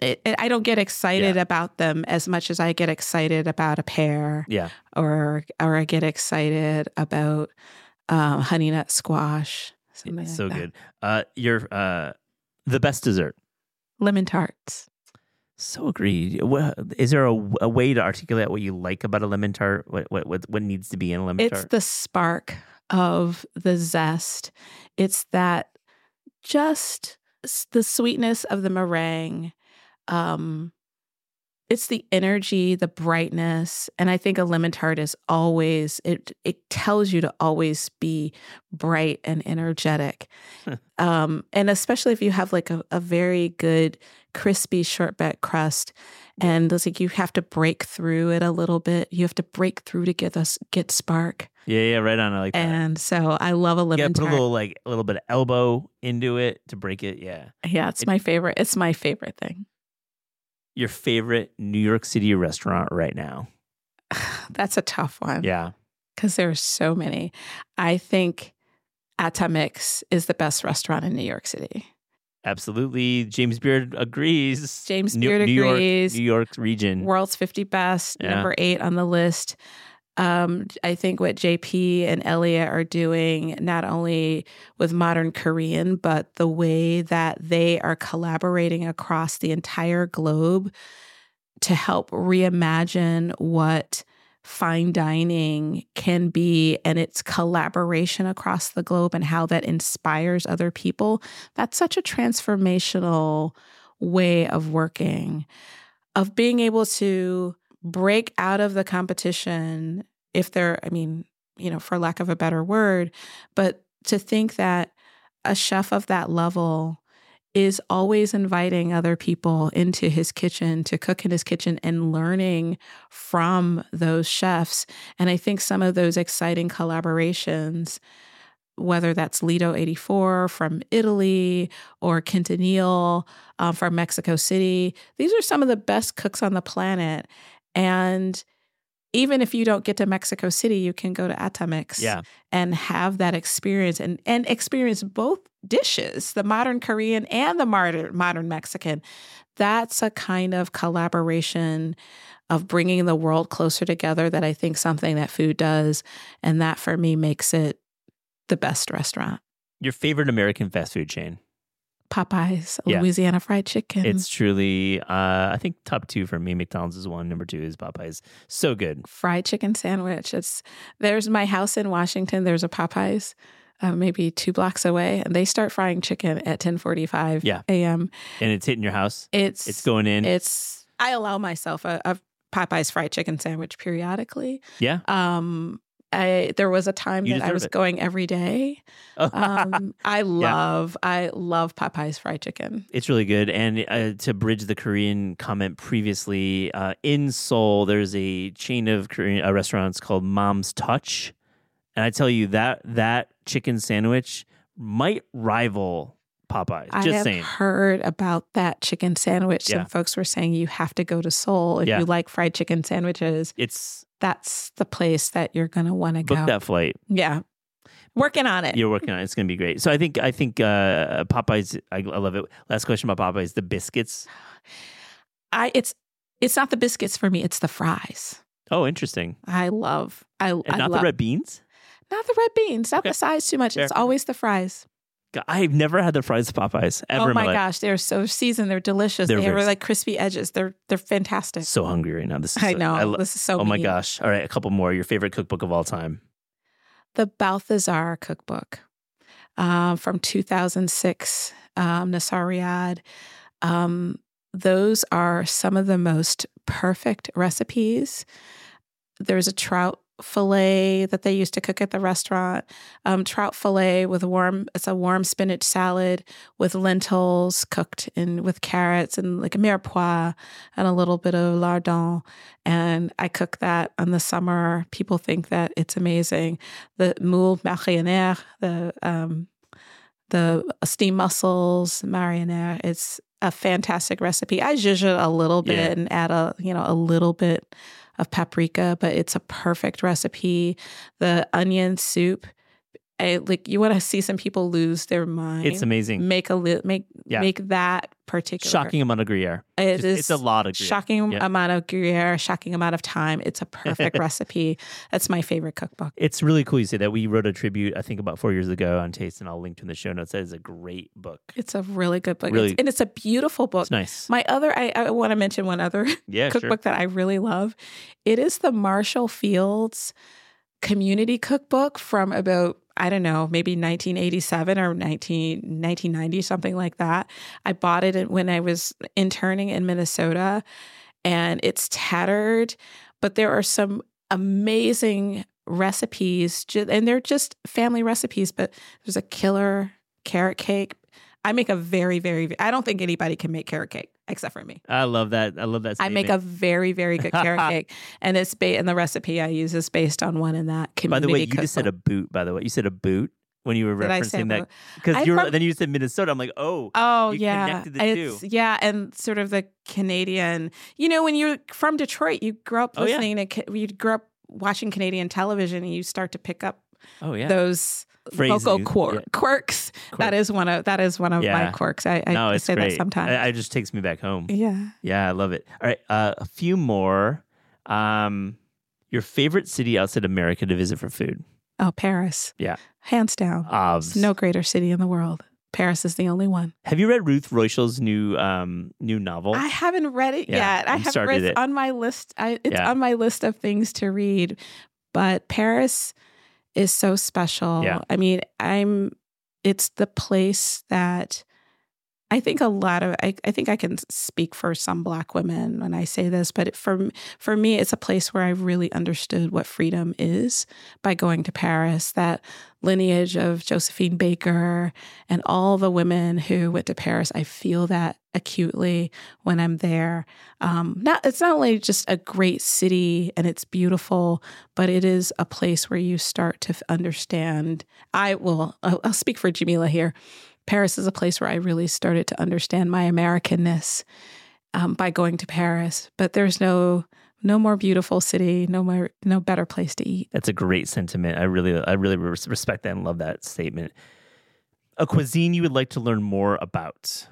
It, it, I don't get excited yeah. about them as much as I get excited about a pear. Yeah. Or or I get excited about um, honey nut squash. Something so good. Uh, your uh, the best dessert. Lemon tarts. So agreed. Is there a, a, way to articulate what you like about a lemon tart? What what what, what needs to be in a lemon it's tart? It's the spark of the zest. It's that just the sweetness of the meringue. Um, it's the energy, the brightness, and I think a lemon tart is always it. It tells you to always be bright and energetic, um, and especially if you have like a, a very good crispy shortbread crust, and it's like you have to break through it a little bit. You have to break through to get us get spark. Yeah, yeah, right on. I like that. And so I love a lemon. Yeah, put tart. a little like a little bit of elbow into it to break it. Yeah, yeah, it's it, my favorite. It's my favorite thing your favorite New York City restaurant right now? That's a tough one. Yeah. Because there are so many. I think Atomix is the best restaurant in New York City. Absolutely. James Beard agrees. James Beard New, agrees. New York, New York region. World's 50 best, yeah. number eight on the list um, I think what JP and Ellia are doing, not only with modern Korean, but the way that they are collaborating across the entire globe to help reimagine what fine dining can be and its collaboration across the globe and how that inspires other people. That's such a transformational way of working, of being able to break out of the competition if they're, I mean, you know, for lack of a better word, but to think that a chef of that level is always inviting other people into his kitchen to cook in his kitchen and learning from those chefs. And I think some of those exciting collaborations, whether that's Lido 84 from Italy or Quintonil um, from Mexico City, these are some of the best cooks on the planet. And even if you don't get to Mexico City, you can go to Atomix yeah. and have that experience and, and experience both dishes, the modern Korean and the modern, modern Mexican. That's a kind of collaboration of bringing the world closer together that I think something that food does. And that for me makes it the best restaurant. Your favorite American fast food chain? Popeyes, yeah. Louisiana Fried Chicken. It's truly, uh, I think top two for me. McDonald's is one. Number two is Popeyes. So good. Fried chicken sandwich. It's there's my house in Washington. There's a Popeyes. Uh, maybe two blocks away, and they start frying chicken at ten forty five yeah. a.m. And it's hitting your house. It's it's going in. It's I allow myself a, a Popeyes fried chicken sandwich periodically. Yeah. Um, I there was a time you that I was it. going every day. Um, I love yeah. I love Popeyes fried chicken. It's really good. And uh, to bridge the Korean comment previously, uh, in Seoul there's a chain of Korean uh, restaurants called Mom's Touch, and I tell you that that chicken sandwich might rival Popeyes. I Just have saying. heard about that chicken sandwich. Yeah. Some folks were saying you have to go to Seoul if yeah. you like fried chicken sandwiches. It's that's the place that you're going to want to go. Book that flight. Yeah. Working on it. You're working on it. It's going to be great. So I think I think uh, Popeyes. I, I love it. Last question about Popeyes: the biscuits. I it's it's not the biscuits for me. It's the fries. Oh, interesting. I love. I and I not love, the red beans. Not the red beans. Not okay. the size too much. Fair. It's always the fries. I've never had the fries at Popeyes ever. Oh my gosh, they're so seasoned. They're delicious. They're they have like crispy edges. They're they're fantastic. So hungry right now. This is I know. I this is so. Oh my gosh! All right, a couple more. Your favorite cookbook of all time? The Balthazar cookbook uh, from 2006. Um, Nasr Riad. Um, those are some of the most perfect recipes. There's a trout fillet that they used to cook at the restaurant. Um, trout fillet with warm, it's a warm spinach salad with lentils cooked in with carrots and like a mirepoix and a little bit of lardon. And I cook that in the summer. People think that it's amazing. The moule marinière, the um, the steamed mussels marinière. It's a fantastic recipe. I zhuzh it a little bit yeah. and add a you know a little bit of paprika, but it's a perfect recipe. The onion soup I, like you want to see some people lose their mind. It's amazing. Make a li- make yeah. make that particular shocking amount of Gruyere. It Just, is it's a lot of Gruyere. shocking amount of Gruyere, shocking amount of time. It's a perfect recipe. That's my favorite cookbook. It's really cool. You say that we wrote a tribute. I think about four years ago on Taste, and I'll link to in the show notes. That is a great book. It's a really good book, really, it's, and it's a beautiful book. It's nice. My other, I, I want to mention one other yeah, cookbook sure. that I really love. It is the Marshall Field's community cookbook from about I don't know, maybe 1987 or 19, 1990, something like that. I bought it when I was interning in Minnesota and it's tattered, but there are some amazing recipes and they're just family recipes, but there's a killer carrot cake. I make a very, very, I don't think anybody can make carrot cake except for me. I love that. I love that. Statement. I make a very, very good carrot cake, and it's ba- and the recipe I use is based on one in that community. By the way, you cookbook. just said a boot. By the way, you said a boot when you were Did referencing that because you were, then you said Minnesota. I'm like, oh, oh yeah, it's two. yeah, and sort of the Canadian. You know, when you're from Detroit, you grow up listening oh, yeah. to you grow up watching Canadian television, and you start to pick up. Oh yeah, those vocal quir- yeah. quirks. That is one of that is one of yeah. my quirks. I, I, no, I say great. that sometimes. It, it just takes me back home. Yeah, yeah, I love it. All right, uh, a few more. Um, your favorite city outside America to visit for food? Oh, Paris. Yeah, hands down. Obs. No greater city in the world. Paris is the only one. Have you read Ruth Reichl's new um, new novel? I haven't read it yeah, yet. I haven't read it on my list. I, it's yeah. on my list of things to read. But Paris is so special. Yeah. I mean, I'm it's the place that I think a lot of I, I think I can speak for some black women when I say this, but for for me, it's a place where I really understood what freedom is by going to Paris. That lineage of Josephine Baker and all the women who went to Paris, I feel that acutely when I'm there. Um, not it's not only just a great city and it's beautiful, but it is a place where you start to understand. I will I'll, I'll speak for Jamila here Paris is a place where I really started to understand my Americanness um, by going to Paris. But there's no no more beautiful city, no more, no better place to eat. That's a great sentiment. I really, I really respect that and love that statement. A cuisine you would like to learn more about?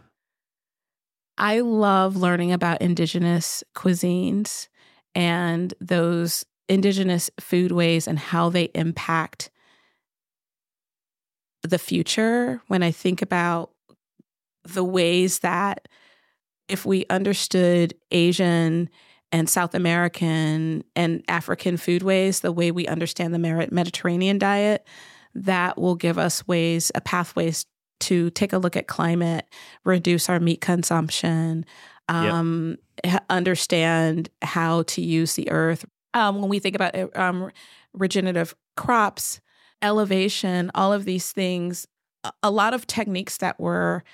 I love learning about indigenous cuisines and those indigenous foodways and how they impact the future. When I think about the ways that if we understood Asian and South American and African foodways the way we understand the Mediterranean diet, that will give us ways, a pathways to take a look at climate, reduce our meat consumption, um, yep. understand how to use the earth. Um, when we think about um, regenerative crops, elevation, all of these things, a lot of techniques that were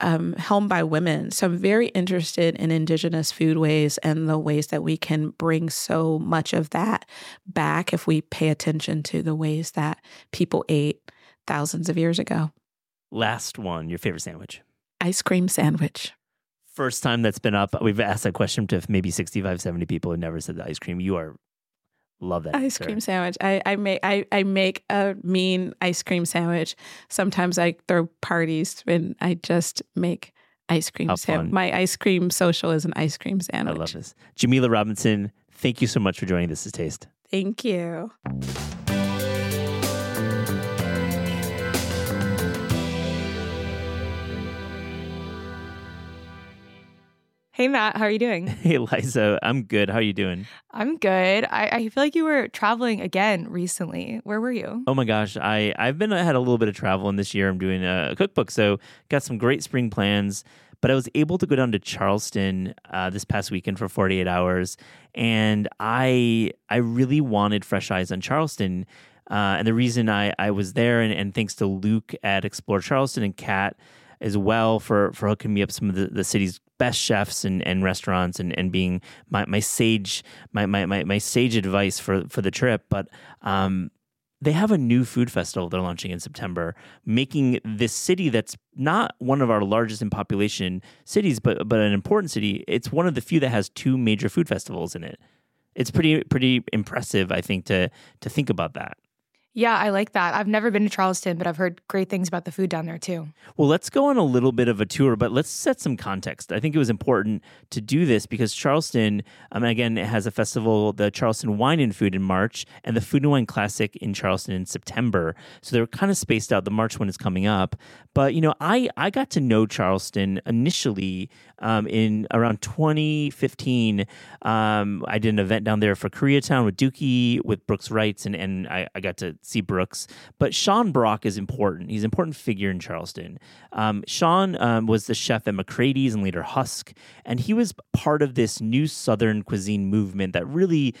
um, helmed by women. So I'm very interested in indigenous foodways and the ways that we can bring so much of that back if we pay attention to the ways that people ate thousands of years ago. Last one, your favorite sandwich? Ice cream sandwich. First time that's been up. We've asked that question to maybe 65, 70 people who never said the ice cream. You are Love that ice cream sandwich. I, I make I, I make a mean ice cream sandwich. Sometimes I throw parties and I just make ice cream sandwich. My ice cream social is an ice cream sandwich. I love this. Jamila Robinson, thank you so much for joining This Is Taste. Thank you. Hey Matt, how are you doing? Hey Liza, I'm good. How are you doing? I'm good. I, I feel like you were traveling again recently. Where were you? Oh my gosh, I I've been I had a little bit of travel, and this year I'm doing a cookbook, so got some great spring plans. But I was able to go down to Charleston uh, this past weekend for 48 hours, and I I really wanted fresh eyes on Charleston. Uh, and the reason I, I was there, and, and thanks to Luke at Explore Charleston and Kat as well for for hooking me up some of the, the city's best chefs and, and restaurants and, and being my, my sage my, my, my, my sage advice for, for the trip. But um, they have a new food festival they're launching in September, making this city that's not one of our largest in population cities, but but an important city. It's one of the few that has two major food festivals in it. It's pretty pretty impressive, I think, to to think about that. Yeah, I like that. I've never been to Charleston, but I've heard great things about the food down there too. Well, let's go on a little bit of a tour, but let's set some context. I think it was important to do this because Charleston, um, again, it has a festival, the Charleston Wine and Food in March, and the Food and Wine Classic in Charleston in September. So they're kind of spaced out. The March one is coming up, but you know, I I got to know Charleston initially um, in around 2015. Um, I did an event down there for Koreatown with Deuki with Brooks Reitz, and and I, I got to see Brooks. But Sean Brock is important. He's an important figure in Charleston. Um, Sean um, was the chef at McCrady's and later Husk, and he was part of this new Southern cuisine movement that really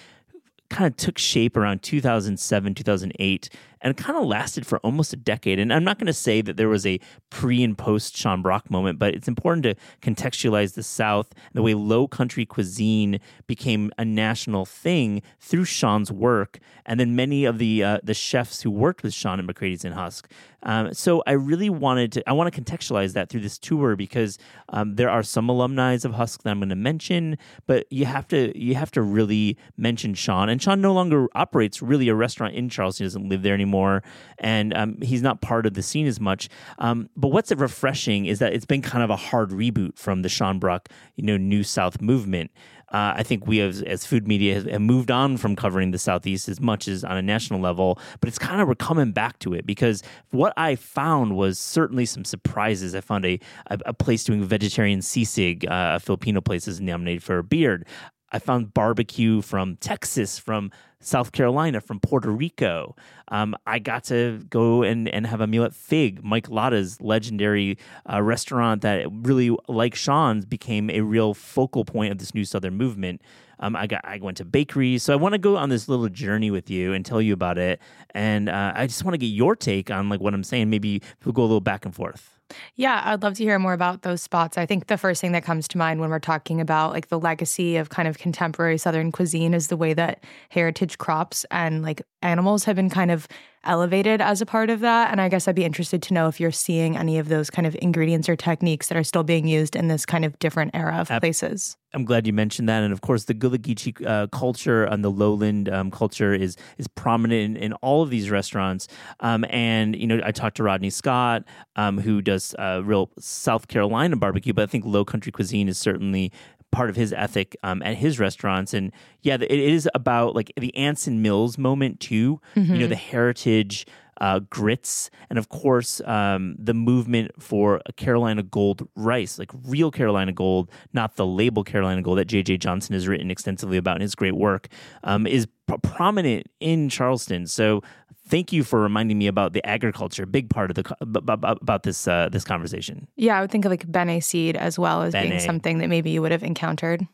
kind of took shape around 2007, 2008 and it kind of lasted for almost a decade. And I'm not going to say that there was a pre and post Sean Brock moment, but it's important to contextualize the South, the way low country cuisine became a national thing through Sean's work, and then many of the uh, the chefs who worked with Sean and McCrady's and Husk. Um, so I really wanted to I want to contextualize that through this tour because um, there are some alumni of Husk that I'm going to mention, but you have to you have to really mention Sean. And Sean no longer operates really a restaurant in Charleston; he doesn't live there anymore anymore, and um, he's not part of the scene as much. Um, but what's refreshing is that it's been kind of a hard reboot from the Sean Brock, you know, New South movement. Uh, I think we as, as food media have moved on from covering the Southeast as much as on a national level, but it's kind of we're coming back to it because what I found was certainly some surprises. I found a, a, a place doing vegetarian sisig, uh, a Filipino place is nominated for a beard. I found barbecue from Texas, from South Carolina, from Puerto Rico. Um, I got to go and, and have a meal at Fig, Mike Lata's legendary uh, restaurant that really, like Sean's, became a real focal point of this new Southern movement. Um, I got I went to bakeries, so I want to go on this little journey with you and tell you about it. And uh, I just want to get your take on like what I'm saying. Maybe we'll go a little back and forth. Yeah, I'd love to hear more about those spots. I think the first thing that comes to mind when we're talking about like the legacy of kind of contemporary Southern cuisine is the way that heritage crops and like animals have been kind of elevated as a part of that. And I guess I'd be interested to know if you're seeing any of those kind of ingredients or techniques that are still being used in this kind of different era of places. I'm glad you mentioned that, and of course, the Gullah Geechee uh, culture and the lowland um, culture is is prominent in, in, all of these restaurants. Um, and you know, I talked to Rodney Scott, um, who does uh, real South Carolina barbecue, but I think Low Country cuisine is certainly part of his ethic um, at his restaurants. And yeah, it is about like the Anson Mills moment too. Mm-hmm. You know, mm-hmm. the heritage. Uh, grits, and of course, um, the movement for Carolina Gold rice, like real Carolina Gold, not the label Carolina Gold that J.J. Johnson has written extensively about in his great work, um, is p- prominent in Charleston. So thank you for reminding me about the agriculture, big part of the about this uh, this conversation. Yeah, I would think of like bene seed as well as bene. being something that maybe you would have encountered.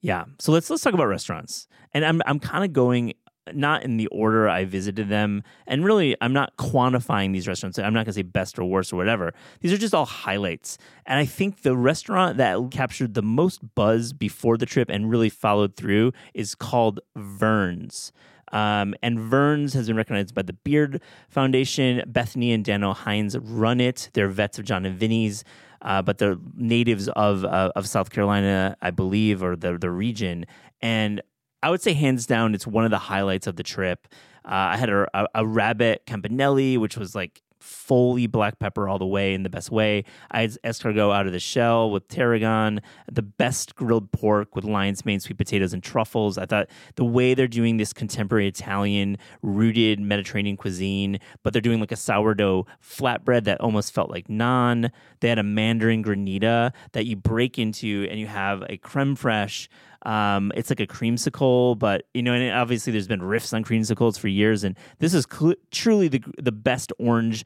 Yeah, so let's let's talk about restaurants, and I'm I'm kind of going not in the order I visited them, and really I'm not quantifying these restaurants. I'm not going to say best or worst or whatever. These are just all highlights, and I think the restaurant that captured the most buzz before the trip and really followed through is called Vern's. Um, and Vern's has been recognized by the Beard Foundation. Bethany and Daniel Heinze run it. They're vets of Jon and Vinny's. Uh, but they're natives of uh, of South Carolina, I believe, or the the region. And I would say, hands down, it's one of the highlights of the trip. Uh, I had a, a, a rabbit campanelli, which was like fully black pepper all the way in the best way. I had escargot out of the shell with tarragon, the best grilled pork with lion's mane, sweet potatoes, and truffles. I thought the way they're doing this contemporary Italian rooted Mediterranean cuisine, but they're doing like a sourdough flatbread that almost felt like naan. They had a mandarin granita that you break into, and you have a creme fraiche. Um, it's like a creamsicle, but you know, and obviously there's been riffs on creamsicles for years, and this is cl- truly the the best orange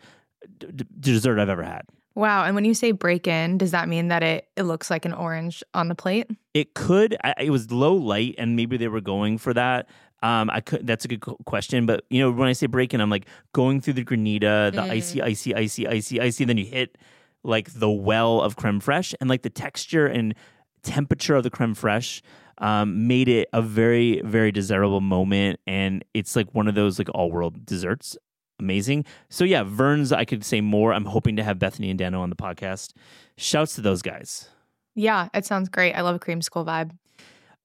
d- dessert I've ever had. Wow! And when you say break in, does that mean that it it looks like an orange on the plate? It could. I, it was low light, and maybe they were going for that. Um, I could. That's a good question, but you know, when I say break in, I'm like going through the granita, the mm. icy, icy, icy, icy, icy. Then you hit like the well of creme fraiche, and like the texture and temperature of the creme fraiche um, made it a very very desirable moment, and it's like one of those like all world desserts. Amazing. So yeah, Vern's. I could say more. I'm hoping to have Bethany and Dano on the podcast. Shouts to those guys. Yeah, it sounds great. I love a school vibe.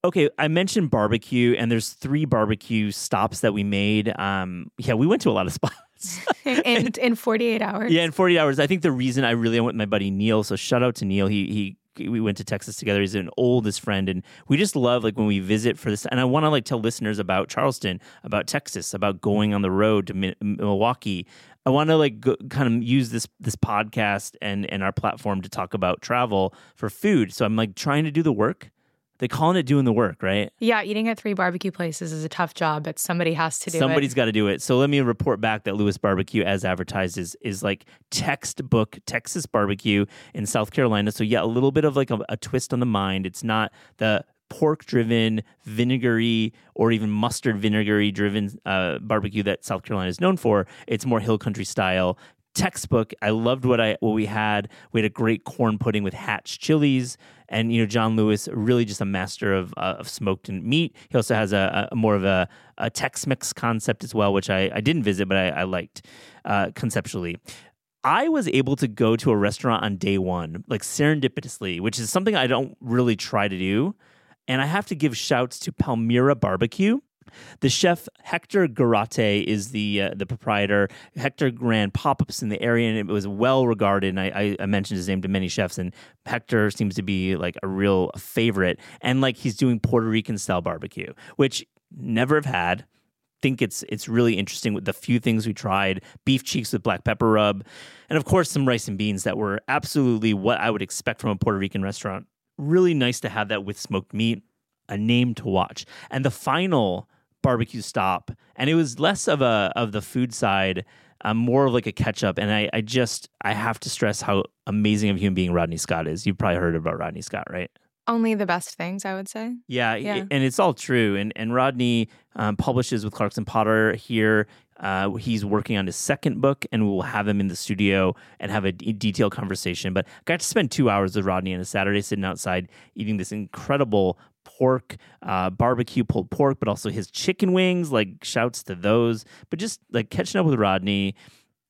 Okay, I mentioned barbecue, and there's three barbecue stops that we made. Um, yeah, we went to a lot of spots. in in 48 hours. Yeah, in 48 hours. I think the reason I really went with my buddy Neil. So shout out to Neil. He he we went to Texas together. He's an oldest friend, and we just love like when we visit for this. And I want to like tell listeners about Charleston, about Texas, about going on the road to Mi- Milwaukee. I want to like go, kind of use this this podcast and and our platform to talk about travel for food. So I'm like trying to do the work they calling it doing the work, right? Yeah, eating at three barbecue places is a tough job, but somebody has to do Somebody's it. Somebody's got to do it. So let me report back that Lewis Barbecue, as advertised, is, is like textbook Texas barbecue in South Carolina. So yeah, a little bit of like a, a twist on the mind. It's not the pork driven, vinegary, or even mustard vinegary driven uh, barbecue that South Carolina is known for. It's more hill country style textbook. I loved what I what we had. We had a great corn pudding with hatch chilies, and you know John Lewis really just a master of uh, of smoked meat. He also has a, a more of a, a Tex-Mex concept as well, which I, I didn't visit, but I, I liked uh, conceptually. I was able to go to a restaurant on day one, like serendipitously, which is something I don't really try to do. And I have to give shouts to Palmira Barbecue. The chef Hector Garate is the uh, the proprietor. Hector ran pop ups in the area, and it was well regarded. And I, I, mentioned his name to many chefs, and Hector seems to be like a real favorite. And like he's doing Puerto Rican style barbecue, which never have had. Think it's it's really interesting with the few things we tried: beef cheeks with black pepper rub, and of course some rice and beans that were absolutely what I would expect from a Puerto Rican restaurant. Really nice to have that with smoked meat a name to watch. And the final barbecue stop, and it was less of a of the food side, um, more of like a catch up. And I, I just I have to stress how amazing of a human being Rodney Scott is. You've probably heard about Rodney Scott, right? Only the best things, I would say. Yeah, yeah. and it's all true. And and Rodney um, publishes with Clarkson Potter here. Uh, he's working on his second book, and we'll have him in the studio and have a d- detailed conversation. But I got to spend two hours with Rodney on a Saturday, sitting outside eating this incredible pork, uh, barbecue pulled pork, but also his chicken wings. Like shouts to those. But just like catching up with Rodney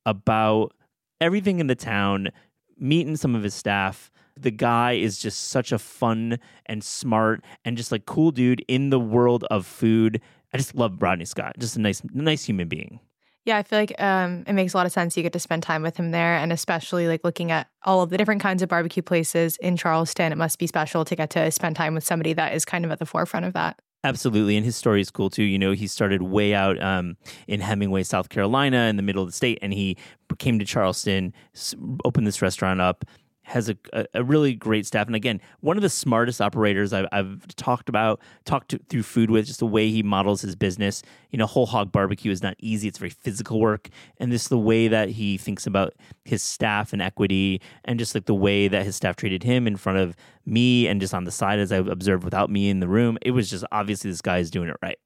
about everything in the town, meeting some of his staff. The guy is just such a fun and smart and just like cool dude in the world of food. I just love Rodney Scott. Just a nice, nice human being. Yeah, I feel like um, it makes a lot of sense. You get to spend time with him there, and especially like looking at all of the different kinds of barbecue places in Charleston. It must be special to get to spend time with somebody that is kind of at the forefront of that. Absolutely, and his story is cool too. You know, he started way out um, in Hemingway, South Carolina, in the middle of the state, and he came to Charleston, opened this restaurant up, has a, a, really great staff. And again, one of the smartest operators I've, I've talked about, talked to, through food with, just the way he models his business. You know, whole hog barbecue is not easy, it's very physical work. And this the way that he thinks about his staff and equity, and just like the way that his staff treated him in front of me and just on the side as I observed without me in the room. It was just obviously this guy is doing it right.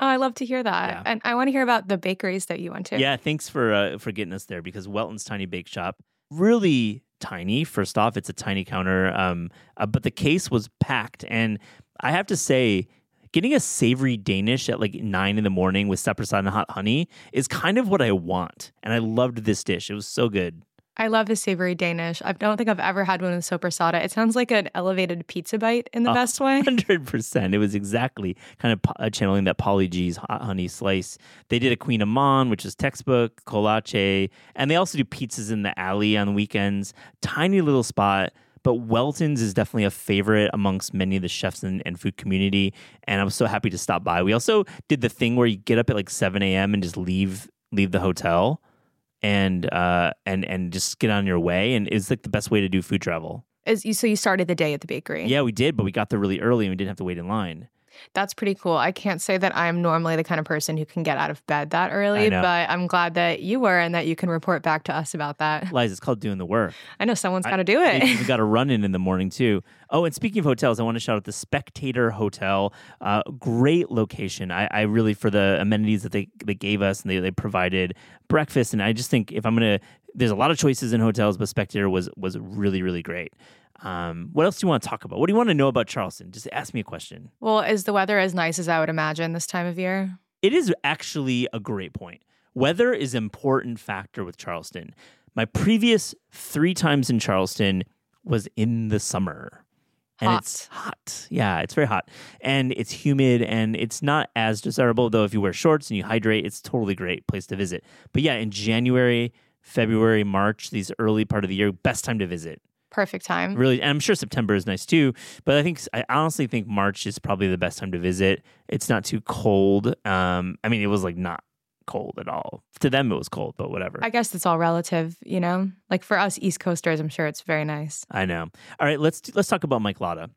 Oh, I love to hear that, yeah. and I want to hear about the bakeries that you went to. Yeah, thanks for uh, for getting us there because Welton's Tiny Bake Shop really tiny. First off, it's a tiny counter, um, uh, but the case was packed, and I have to say, getting a savory Danish at like nine in the morning with soppressata and hot honey is kind of what I want, and I loved this dish. It was so good. I love his savory Danish. I don't think I've ever had one with soppressata. It sounds like an elevated pizza bite in the best way. Hundred percent. It was exactly kind of uh, channeling that Paulie Gee's hot honey slice. They did a kouign-amann, which is textbook, colace, and they also do pizzas in the alley on weekends. Tiny little spot but Welton's is definitely a favorite amongst many of the chefs and, and, food community. And I'm so happy to stop by. We also did the thing where you get up at like 7 a.m. and just leave leave the hotel and uh, and and just get on your way. And it's like the best way to do food travel. Is you so you started the day at the bakery? Yeah, we did, but we got there really early and we didn't have to wait in line. That's pretty cool. I can't say that I'm normally the kind of person who can get out of bed that early, but I'm glad that you were and that you can report back to us about that. Liza, it's called doing the work. I know someone's got to do it. We got to run in in the morning too. Oh, and speaking of hotels, I want to shout out the Spectator Hotel. Uh, great location. I, I, really for the amenities that they they gave us and they they provided breakfast. And I just think if I'm gonna, there's a lot of choices in hotels, but Spectator was was really really great. Um, what else do you want to talk about? What do you want to know about Charleston? Just ask me a question. Well, is the weather as nice as I would imagine this time of year? It is actually a great point. Weather is an important factor with Charleston. My previous three times in Charleston was in the summer. And hot. it's hot. Yeah, it's very hot. And it's humid and it's not as desirable, though if you wear shorts and you hydrate, it's totally great place to visit. But yeah, in January, February, March, these early part of the year, best time to visit perfect time. Really, and I'm sure September is nice too. But I think I honestly think March is probably the best time to visit. It's not too cold. Um, I mean, it was like not cold at all. To them, it was cold, but whatever. I guess it's all relative, you know. Like for us East Coasters, I'm sure it's very nice. I know. All right, let's let's talk about Mike Lata.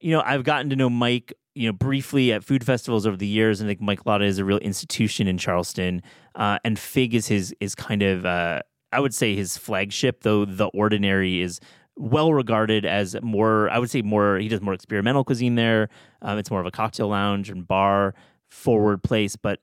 You know, I've gotten to know Mike, you know, briefly at food festivals over the years, and I think Mike Lata is a real institution in Charleston. Uh, and Fig is his is kind of uh, I would say his flagship, though the ordinary is well regarded as more, I would say more, he does more experimental cuisine there. Um, it's more of a cocktail lounge and bar forward place. But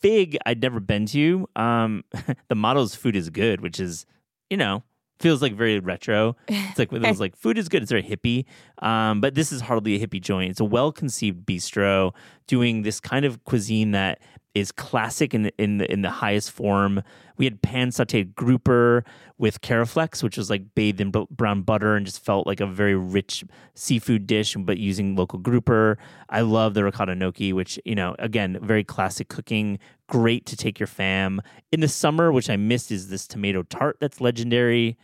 Fig, I'd never been to. Um, the motto's food is good, which is, you know, feels like very retro. It's like it was like food is good. It's very hippie, um, but this is hardly a hippie joint. It's a well conceived bistro doing this kind of cuisine that is classic in in the, in the highest form. We had pan sautéed grouper with caraflex, which was like bathed in brown butter and just felt like a very rich seafood dish, but using local grouper. I love the ricotta gnocchi, which you know again very classic cooking, great to take your fam in the summer. Which I missed is this tomato tart that's legendary.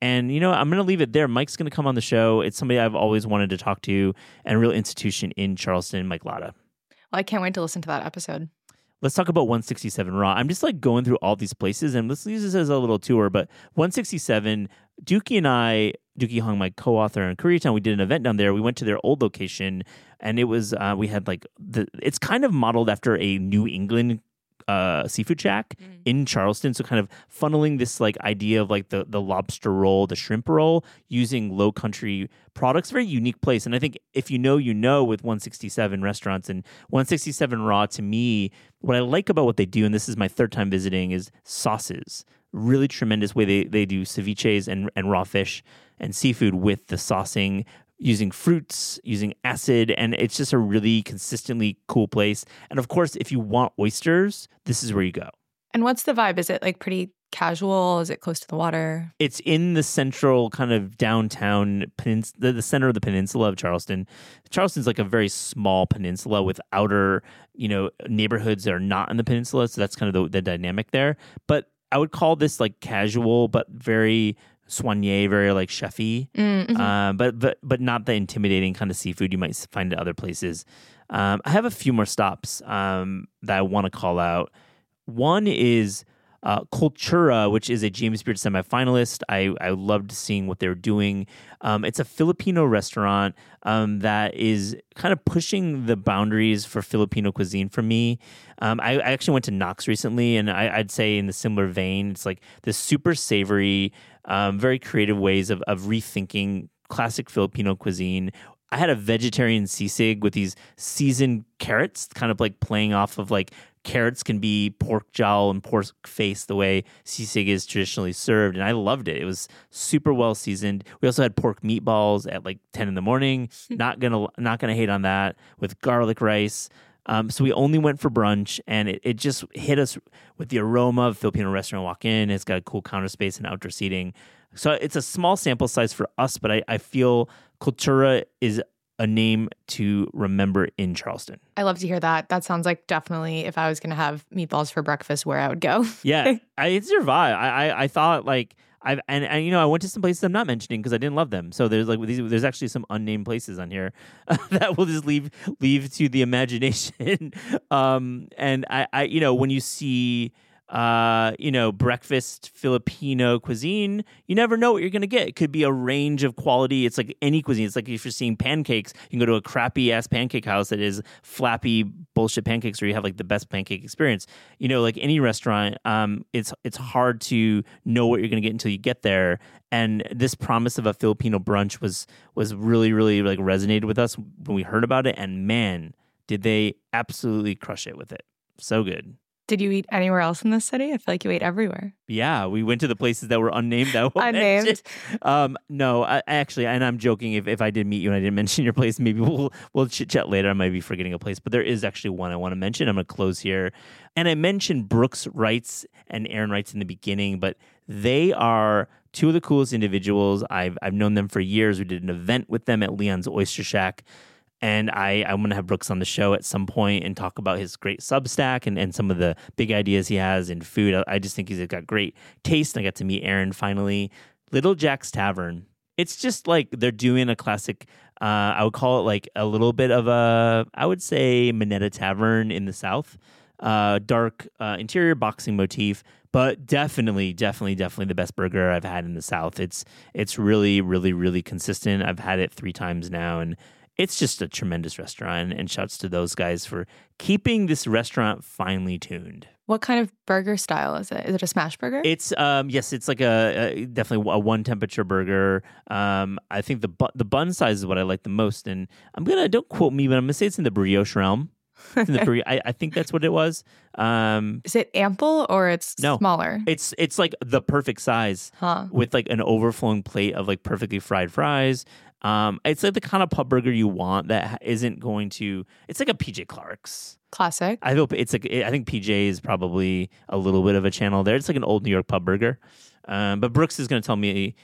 And you know, I'm going to leave it there. Mike's going to come on the show. It's somebody I've always wanted to talk to, and real institution in Charleston, Mike Lata. I can't wait to listen to that episode let's talk about 167 Raw. I'm just like going through all these places and let's use this as a little tour. But 167, Deuki and I, Deuki Hong, my co-author in Koreatown, we did an event down there. We went to their old location and it was uh, we had like the it's kind of modeled after a New England uh, seafood shack mm. in Charleston. So kind of funneling this like idea of like the the lobster roll, the shrimp roll, using low country products. Very unique place. And I think if you know, you know with 167 restaurants and 167 Raw to me, what I like about what they do, and this is my third time visiting, is sauces. Really tremendous way they, they do ceviches and, and raw fish and seafood with the saucing using fruits, using acid, and it's just a really consistently cool place. And of course, if you want oysters, this is where you go. And what's the vibe? Is it like pretty casual? Is it close to the water? It's in the central kind of downtown penins- the, the center of the peninsula of Charleston. Charleston's like a very small peninsula with outer, you know, neighborhoods that are not in the peninsula. So that's kind of the, the dynamic there. But I would call this like casual, but very soigné, very like chefy, mm-hmm. uh, but but but not the intimidating kind of seafood you might find at other places. Um, I have a few more stops um, that I want to call out. One is uh, Kultura, which is a James Beard semifinalist. I, I loved seeing what they're doing. Um, it's a Filipino restaurant um, that is kind of pushing the boundaries for Filipino cuisine for me. Um, I, I, actually went to Naks recently, and I, would say in the similar vein, it's like this super savory, um, very creative ways of, of rethinking classic Filipino cuisine. I had a vegetarian sisig with these seasoned carrots, kind of like playing off of like carrots can be pork jowl and pork face the way sisig is traditionally served and i loved it. It was super well seasoned. We also had pork meatballs at like 10 in the morning. Not gonna not gonna hate on that. With garlic rice um, so we only went for brunch and it, it just hit us with the aroma of filipino restaurant walk in it's got a cool counter space and outdoor seating so it's a small sample size for us but i, I feel Kultura is a name to remember in Charleston. I love to hear that. That sounds like definitely if I was going to have meatballs for breakfast, where I would go. yeah, I, it's your vibe. I, I, I thought like I've and, and you know I went to some places I'm not mentioning because I didn't love them. So there's like these, there's actually some unnamed places on here that we'll just leave leave to the imagination. um, and I, I you know when you see uh, you know, breakfast Filipino cuisine, you never know what you're going to get. It could be a range of quality. It's like any cuisine. It's like if you're seeing pancakes, you can go to a crappy ass pancake house that is flappy bullshit pancakes where you have like the best pancake experience. You know, like any restaurant, um, it's it's hard to know what you're going to get until you get there. And this promise of a Filipino brunch was was really really like resonated with us when we heard about it. And man, did they absolutely crush it with it. So good. Did you eat anywhere else in the city? I feel like you ate everywhere. Yeah, we went to the places that were unnamed. That unnamed. Um, no, I, actually, and I'm joking. If, if I did meet you and I didn't mention your place, maybe we'll we'll chit chat later. I might be forgetting a place, but there is actually one I want to mention. I'm going to close here, and I mentioned Brooks Reitz and Aaron Reitz in the beginning, but they are two of the coolest individuals. I've I've known them for years. We did an event with them at Leon's Oyster Shack and I, I'm going to have Brooks on the show at some point and talk about his great Substack and, and some of the big ideas he has in food. I, I just think he's got great taste. I got to meet Aaron finally. Little Jack's Tavern. It's just like they're doing a classic. Uh, I would call it like a little bit of a, I would say, Minetta Tavern in the South. Uh, dark uh, interior boxing motif, but definitely, definitely, definitely the best burger I've had in the South. It's it's really, really, really consistent. I've had it three times now, and it's just a tremendous restaurant and shouts to those guys for keeping this restaurant finely tuned. What kind of burger style is it? Is it a smash burger? It's um yes it's like a, a definitely a one temperature burger. Um i think the bu- the bun size is what i like the most and i'm gonna don't quote me but i'm gonna say it's in the brioche realm. In the brie- I, I think that's what it was. Um is it ample or it's no, smaller? It's it's like the perfect size huh. with like an overflowing plate of like perfectly fried fries um, it's like the kind of pub burger you want that isn't going to. It's like a PJ Clarke's classic. I hope it's like I think PJ is probably a little bit of a channel there. It's like an old New York pub burger. Um, but Brooks is going to tell me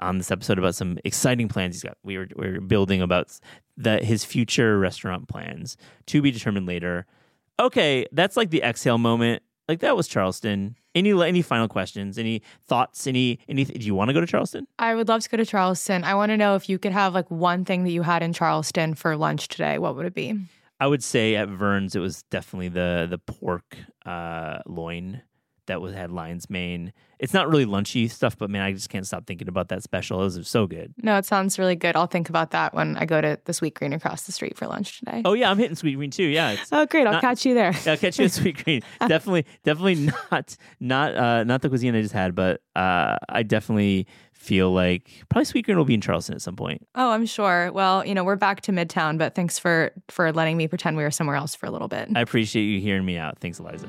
on this episode about some exciting plans he's got. We were we are building about that his future restaurant plans to be determined later. Okay, that's like the exhale moment. Like that was Charleston. Any any final questions? Any thoughts? Any any? Do you want to go to Charleston? I would love to go to Charleston. I want to know if you could have like one thing that you had in Charleston for lunch today. What would it be? I would say at Vern's it was definitely the the pork uh, loin that was had lion's mane. It's not really lunchy stuff, but man, I just can't stop thinking about that special. It was so good. No, it sounds really good. I'll think about that when I go to the Sweetgreen across the street for lunch today. Oh yeah, I'm hitting Sweetgreen too. Yeah. oh great, I'll not, catch you there. I'll catch you at Sweetgreen. definitely, definitely not not uh, not the cuisine I just had, but uh, I definitely feel like probably Sweetgreen will be in Charleston at some point. Oh, I'm sure. Well, you know, we're back to Midtown, but thanks for for letting me pretend we were somewhere else for a little bit. I appreciate you hearing me out. Thanks, Eliza.